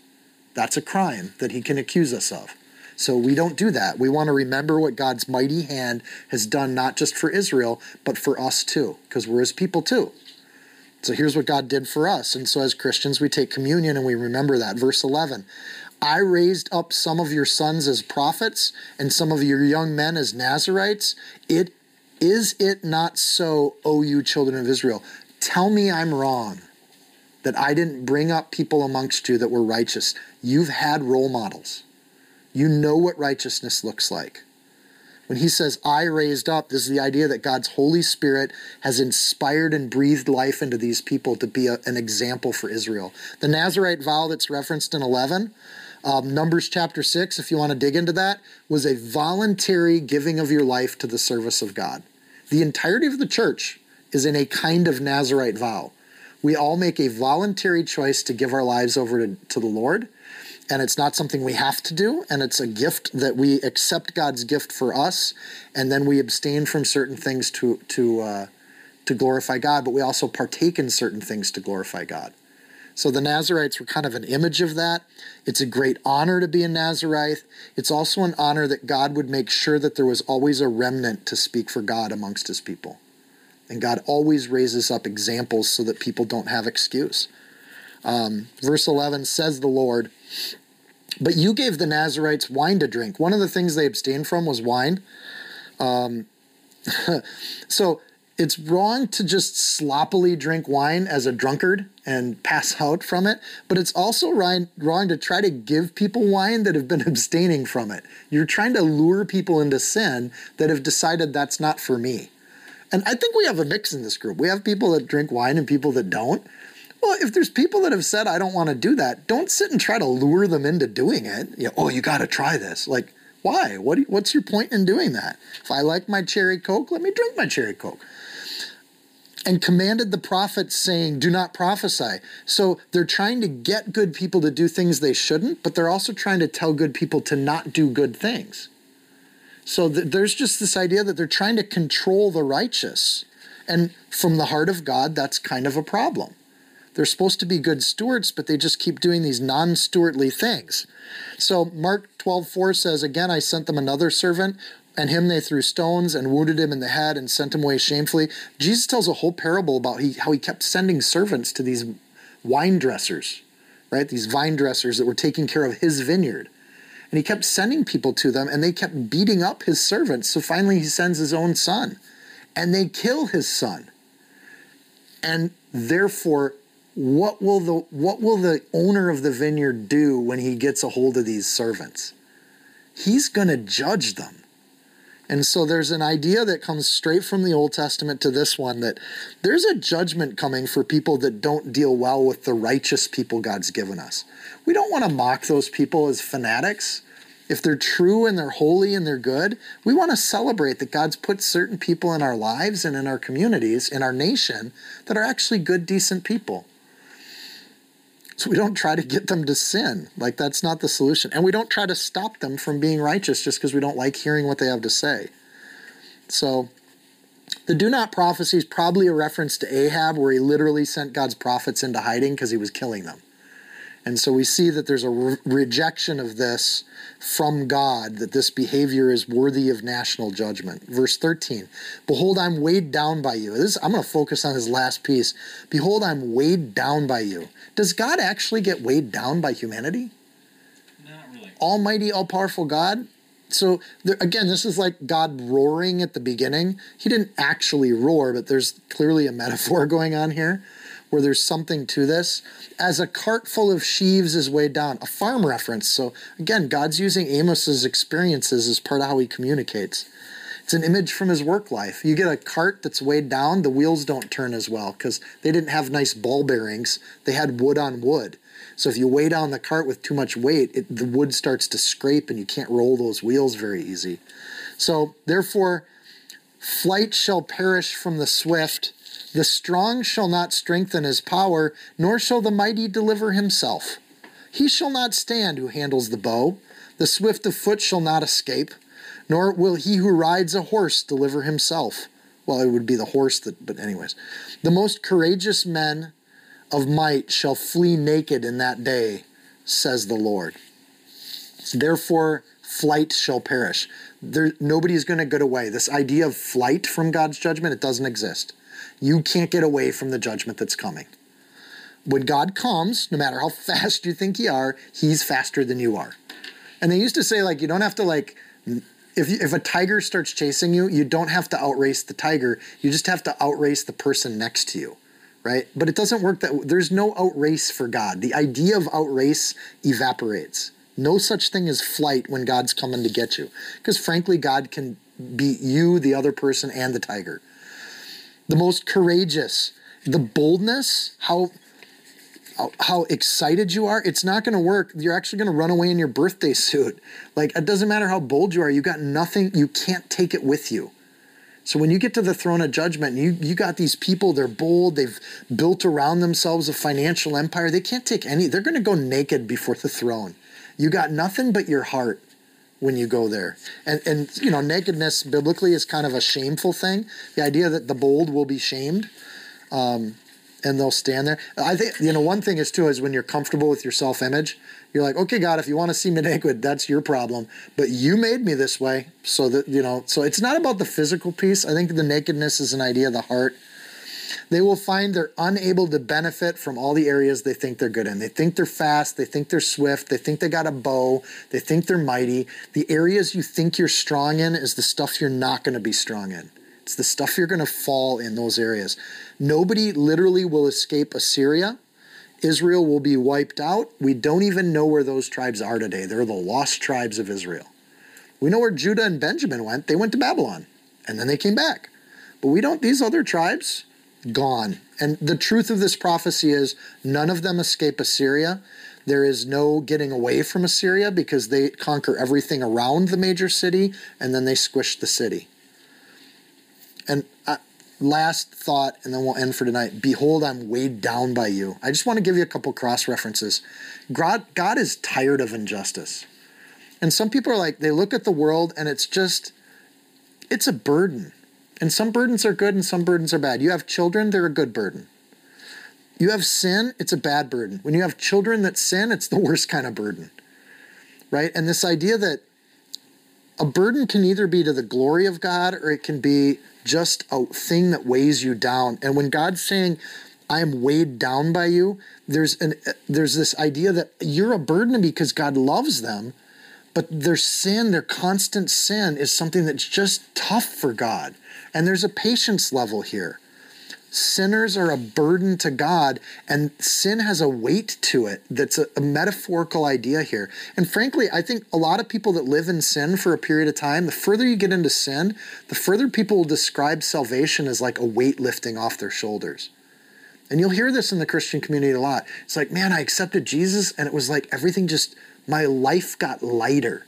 That's a crime that he can accuse us of. So we don't do that. We want to remember what God's mighty hand has done, not just for Israel, but for us too, because we're his people too. So here's what God did for us. And so as Christians, we take communion and we remember that. Verse 11 I raised up some of your sons as prophets and some of your young men as Nazarites. It is it not so, O you children of Israel? Tell me I'm wrong that I didn't bring up people amongst you that were righteous. You've had role models. You know what righteousness looks like. When he says, I raised up, this is the idea that God's Holy Spirit has inspired and breathed life into these people to be a, an example for Israel. The Nazarite vow that's referenced in 11, um, Numbers chapter 6, if you want to dig into that, was a voluntary giving of your life to the service of God. The entirety of the church is in a kind of Nazarite vow. We all make a voluntary choice to give our lives over to, to the Lord and it's not something we have to do and it's a gift that we accept god's gift for us and then we abstain from certain things to to uh, to glorify god but we also partake in certain things to glorify god. So the nazarites were kind of an image of that. It's a great honor to be a nazarite. It's also an honor that god would make sure that there was always a remnant to speak for god amongst his people and god always raises up examples so that people don't have excuse um, verse 11 says the lord but you gave the Nazarites wine to drink. One of the things they abstained from was wine. Um, (laughs) so it's wrong to just sloppily drink wine as a drunkard and pass (laughs) out from it, but it's also wrong, wrong to try to give people wine that have been (laughs) abstaining from it. You're trying to lure people into sin that have decided that's not for me. And I think we have a mix in this group. We have people that drink wine and people that don't. Well, if there's people that have said, I don't want to do that, don't sit and try to lure them into doing it. You know, oh, you got to try this. Like, why? What, what's your point in doing that? If I like my cherry Coke, let me drink my cherry Coke. And commanded the prophets, saying, Do not prophesy. So they're trying to get good people to do things they shouldn't, but they're also trying to tell good people to not do good things. So th- there's just this idea that they're trying to control the righteous. And from the heart of God, that's kind of a problem. They're supposed to be good stewards, but they just keep doing these non stewardly things. So Mark 12 4 says, Again, I sent them another servant, and him they threw stones and wounded him in the head and sent him away shamefully. Jesus tells a whole parable about he, how he kept sending servants to these wine dressers, right? These vine dressers that were taking care of his vineyard. And he kept sending people to them, and they kept beating up his servants. So finally, he sends his own son, and they kill his son. And therefore, what will the what will the owner of the vineyard do when he gets a hold of these servants he's going to judge them and so there's an idea that comes straight from the old testament to this one that there's a judgment coming for people that don't deal well with the righteous people god's given us we don't want to mock those people as fanatics if they're true and they're holy and they're good, we want to celebrate that God's put certain people in our lives and in our communities, in our nation, that are actually good, decent people. So we don't try to get them to sin. Like that's not the solution. And we don't try to stop them from being righteous just because we don't like hearing what they have to say. So the do not prophecy is probably a reference to Ahab, where he literally sent God's prophets into hiding because he was killing them. And so we see that there's a re- rejection of this from God, that this behavior is worthy of national judgment. Verse 13 Behold, I'm weighed down by you. This, I'm going to focus on his last piece. Behold, I'm weighed down by you. Does God actually get weighed down by humanity? Not really. Almighty, all powerful God? So there, again, this is like God roaring at the beginning. He didn't actually roar, but there's clearly a metaphor (laughs) going on here where there's something to this. As a cart full of sheaves is weighed down, a farm reference. So again, God's using Amos's experiences as part of how he communicates. It's an image from his work life. You get a cart that's weighed down, the wheels don't turn as well because they didn't have nice ball bearings. They had wood on wood. So if you weigh down the cart with too much weight, it, the wood starts to scrape and you can't roll those wheels very easy. So therefore, flight shall perish from the swift the strong shall not strengthen his power, nor shall the mighty deliver himself. He shall not stand who handles the bow, the swift of foot shall not escape, nor will he who rides a horse deliver himself. Well, it would be the horse that, but, anyways. The most courageous men of might shall flee naked in that day, says the Lord. Therefore, flight shall perish. There, nobody is going to get away. This idea of flight from God's judgment, it doesn't exist. You can't get away from the judgment that's coming. when God comes, no matter how fast you think you are, he's faster than you are. And they used to say, like, you don't have to, like, if, if a tiger starts chasing you, you don't have to outrace the tiger. You just have to outrace the person next to you, right? But it doesn't work that there's no outrace for God. The idea of outrace evaporates. No such thing as flight when God's coming to get you. Because frankly, God can beat you, the other person, and the tiger. The most courageous, the boldness, how how excited you are, it's not going to work. You're actually going to run away in your birthday suit. Like, it doesn't matter how bold you are, you got nothing, you can't take it with you. So when you get to the throne of judgment, you, you got these people, they're bold, they've built around themselves a financial empire. They can't take any, they're going to go naked before the throne. You got nothing but your heart when you go there. And, and, you know, nakedness biblically is kind of a shameful thing. The idea that the bold will be shamed. Um, and they'll stand there. I think you know one thing is too is when you're comfortable with your self image, you're like, okay, God, if you want to see me (laughs) naked, that's your problem. But you made me this way, so that you know. So it's not about the physical piece. I think the nakedness is an idea of the heart. They will find they're unable to benefit from all the areas they think they're good in. They think they're fast, they think they're swift, they think they got a bow, they think they're mighty. The areas you think you're strong in is the stuff you're not going to be strong in. It's the stuff you're going to fall in those areas. Nobody literally will escape Assyria. Israel will be wiped out. We don't even know where those tribes are today. They're the lost tribes of Israel. We know where Judah and Benjamin went. They went to Babylon and then they came back. But we don't, these other tribes, gone. And the truth of this prophecy is none of them escape Assyria. There is no getting away from Assyria because they conquer everything around the major city and then they squish the city. And uh, last thought, and then we'll end for tonight. Behold, I'm weighed down by you. I just want to give you a couple cross references. God, God is tired of injustice. And some people are like, they look at the world and it's just, it's a burden. And some burdens are good and some burdens are bad. You have children, they're a good burden. You have sin, it's a bad burden. When you have children that sin, it's the (laughs) worst kind of burden. Right? And this idea that a burden can either be to the glory of God or it can be just a thing that weighs you down. And when God's saying, I am weighed down by you, there's an there's this idea that you're a burden because God loves them, but their sin, their constant sin is something that's just tough for God. And there's a patience level here sinners are a burden to God, and sin has a weight to it that's a, a, metaphorical idea here. And frankly, I think a lot of people that live in sin for a period of time, the further you get into sin, the further people will describe salvation as like a weight lifting off their shoulders. And you'll hear this in the Christian community a lot. It's like, man, I accepted Jesus, and it was like everything just, my life got lighter.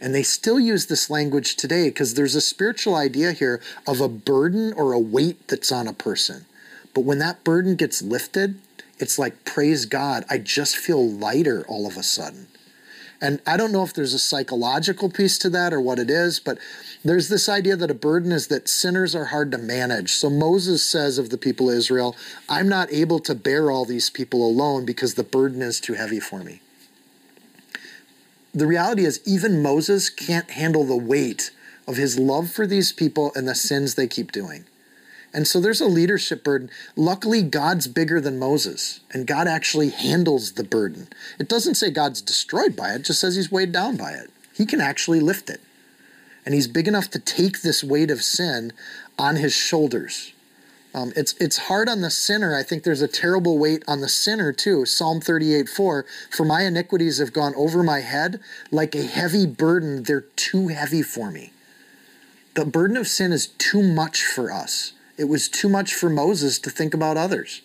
And they still use this language today because there's a spiritual idea here of a burden or a weight that's on a person. But when that burden gets lifted, it's like, praise God, I just feel lighter all of a sudden. And I don't know if there's a psychological piece to that or what it is, but there's this idea that a burden is that sinners are hard to manage. So Moses says of the people of Israel, I'm not able to bear all these people alone because the burden is too heavy for me the reality is, even Moses can't handle the weight of his love for these people and the sins they keep doing. And so there's a leadership burden. Luckily, God's bigger than Moses, and God actually handles the burden. It doesn't say God's destroyed by it, it just says he's weighed down by it. He can actually lift it. And he's big enough to take this weight of sin on his shoulders. Um, it's it's hard on the sinner. I think there's a terrible weight on the sinner too. Psalm 38, 4. For my iniquities have gone over my head like a heavy burden. They're too heavy for me. The burden of sin is too much for us. It was too much for Moses to think about others.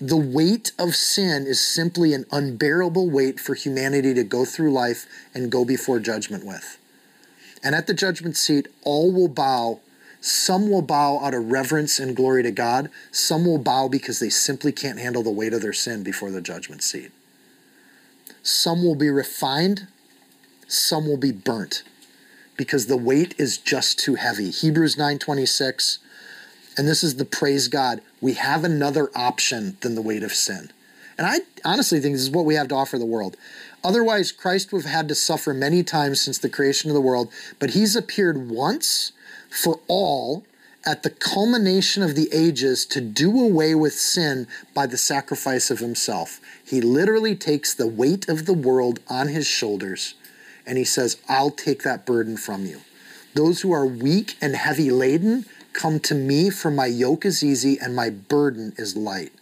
The weight of sin is simply an unbearable weight for humanity to go through life and go before judgment with. And at the judgment seat, all will bow some will bow out of reverence and glory to God. Some will bow because they simply can't handle the weight of their sin before the judgment seat. Some will be refined. Some will be burnt because the weight is just too heavy. Hebrews 9:26 and this is the praise God. We have another option than the weight of sin. And I honestly think this is what we have to offer the world. Otherwise, Christ would have had to suffer many times since the creation of the world, but he's appeared once for all at the culmination of the ages to do away with sin by the sacrifice of himself. He literally takes the weight of the world on his shoulders and he says, I'll take that burden from you. Those who are weak and heavy laden, come to me, for my yoke is easy and my burden is light.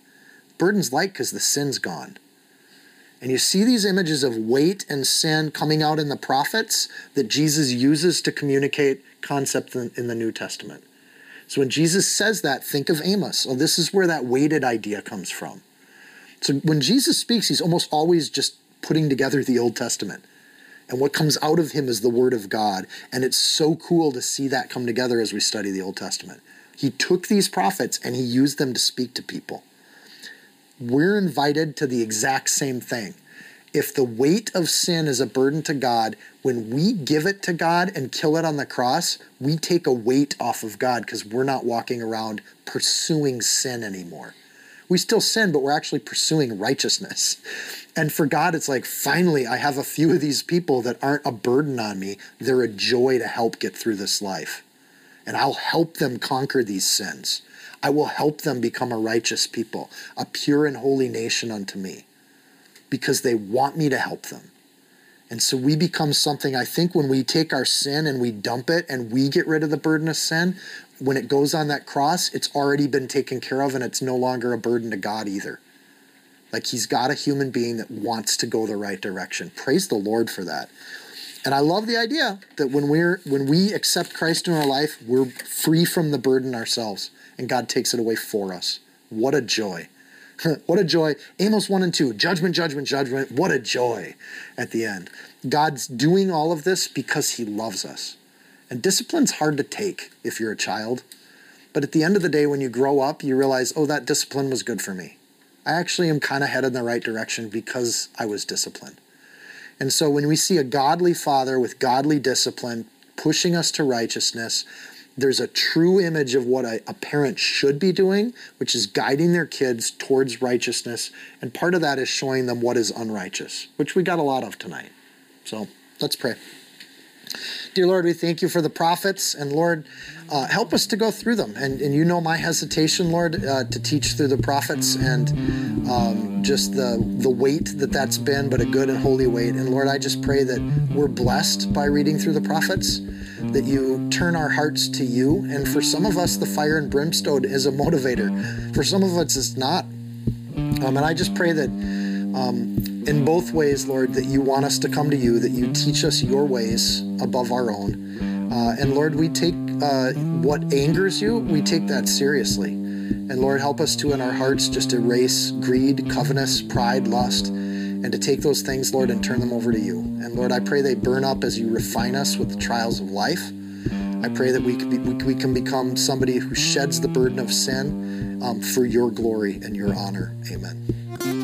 Burden's light because the sin's gone. And you see these images of weight and sin coming out in the prophets that Jesus uses to communicate concepts in the New Testament. So when Jesus says that, think of Amos. Oh, this is where that weighted idea comes from. So when Jesus speaks, he's almost always just putting together the Old Testament. And what comes out of him is the Word of God. And it's so cool to see that come together as we study the Old Testament. He took these prophets and he used them to speak to people. We're invited to the exact same thing if the weight of sin is a burden to God, when we give it to God and kill it on the cross, we take a weight off of God because we're not walking around pursuing sin anymore. We still sin, but we're actually pursuing righteousness. And for God, it's like, finally, I have a few of these people that aren't a burden on me. They're a joy to help get through this life. And I'll help them conquer these sins. I will help them become a righteous people, a pure and holy nation unto me because they want me to help them. And so we become something, I think, when we take our sin and we dump it and we get rid of the burden of sin, when it goes on that cross, it's already been taken care of and it's no longer a burden to God either. Like he's got a human being that wants to go the right direction. Praise the Lord for that. And I love the idea that when we're when we accept Christ in our life, we're free from the burden ourselves and God takes it away for us. What a joy. (laughs) what a joy. Amos 1 and 2, judgment, judgment, judgment. What a joy at the end. God's doing all of this because he loves us. And discipline's hard to take if you're a child. But at the end of the day, when you grow up, you realize, oh, that discipline was good for me. I actually am kind of headed in the right direction because I was disciplined. And so when we see a godly father with godly discipline pushing us to righteousness, there's a true image of what a, a, parent should be doing, which is guiding their kids towards righteousness. And part of that is showing them what is unrighteous, which we got a lot of tonight. So let's pray. Dear Lord, we thank you for the prophets, and Lord, uh, help us to go through them. And, and you know my hesitation, Lord, uh, to teach through the prophets and um, just the, the weight that that's been, but a good and holy weight. And Lord, I just pray that we're blessed by reading through the prophets that you turn our hearts to you. And for some of us, the fire and brimstone is a motivator. For some of us, it's not. Um, and I just pray that um, in both ways, Lord, that you want us to come to you, that you teach us your ways above our own. Uh, and Lord, we take uh, what angers you, we take that seriously. And Lord, help us to, in our hearts, just erase greed, covetousness, pride, lust and to take those things, Lord, and turn them over to you. And Lord, I pray they burn up as you refine us with the trials of life. I pray that we can, be, we can become somebody who sheds the burden of sin um, for your glory and your honor. Amen.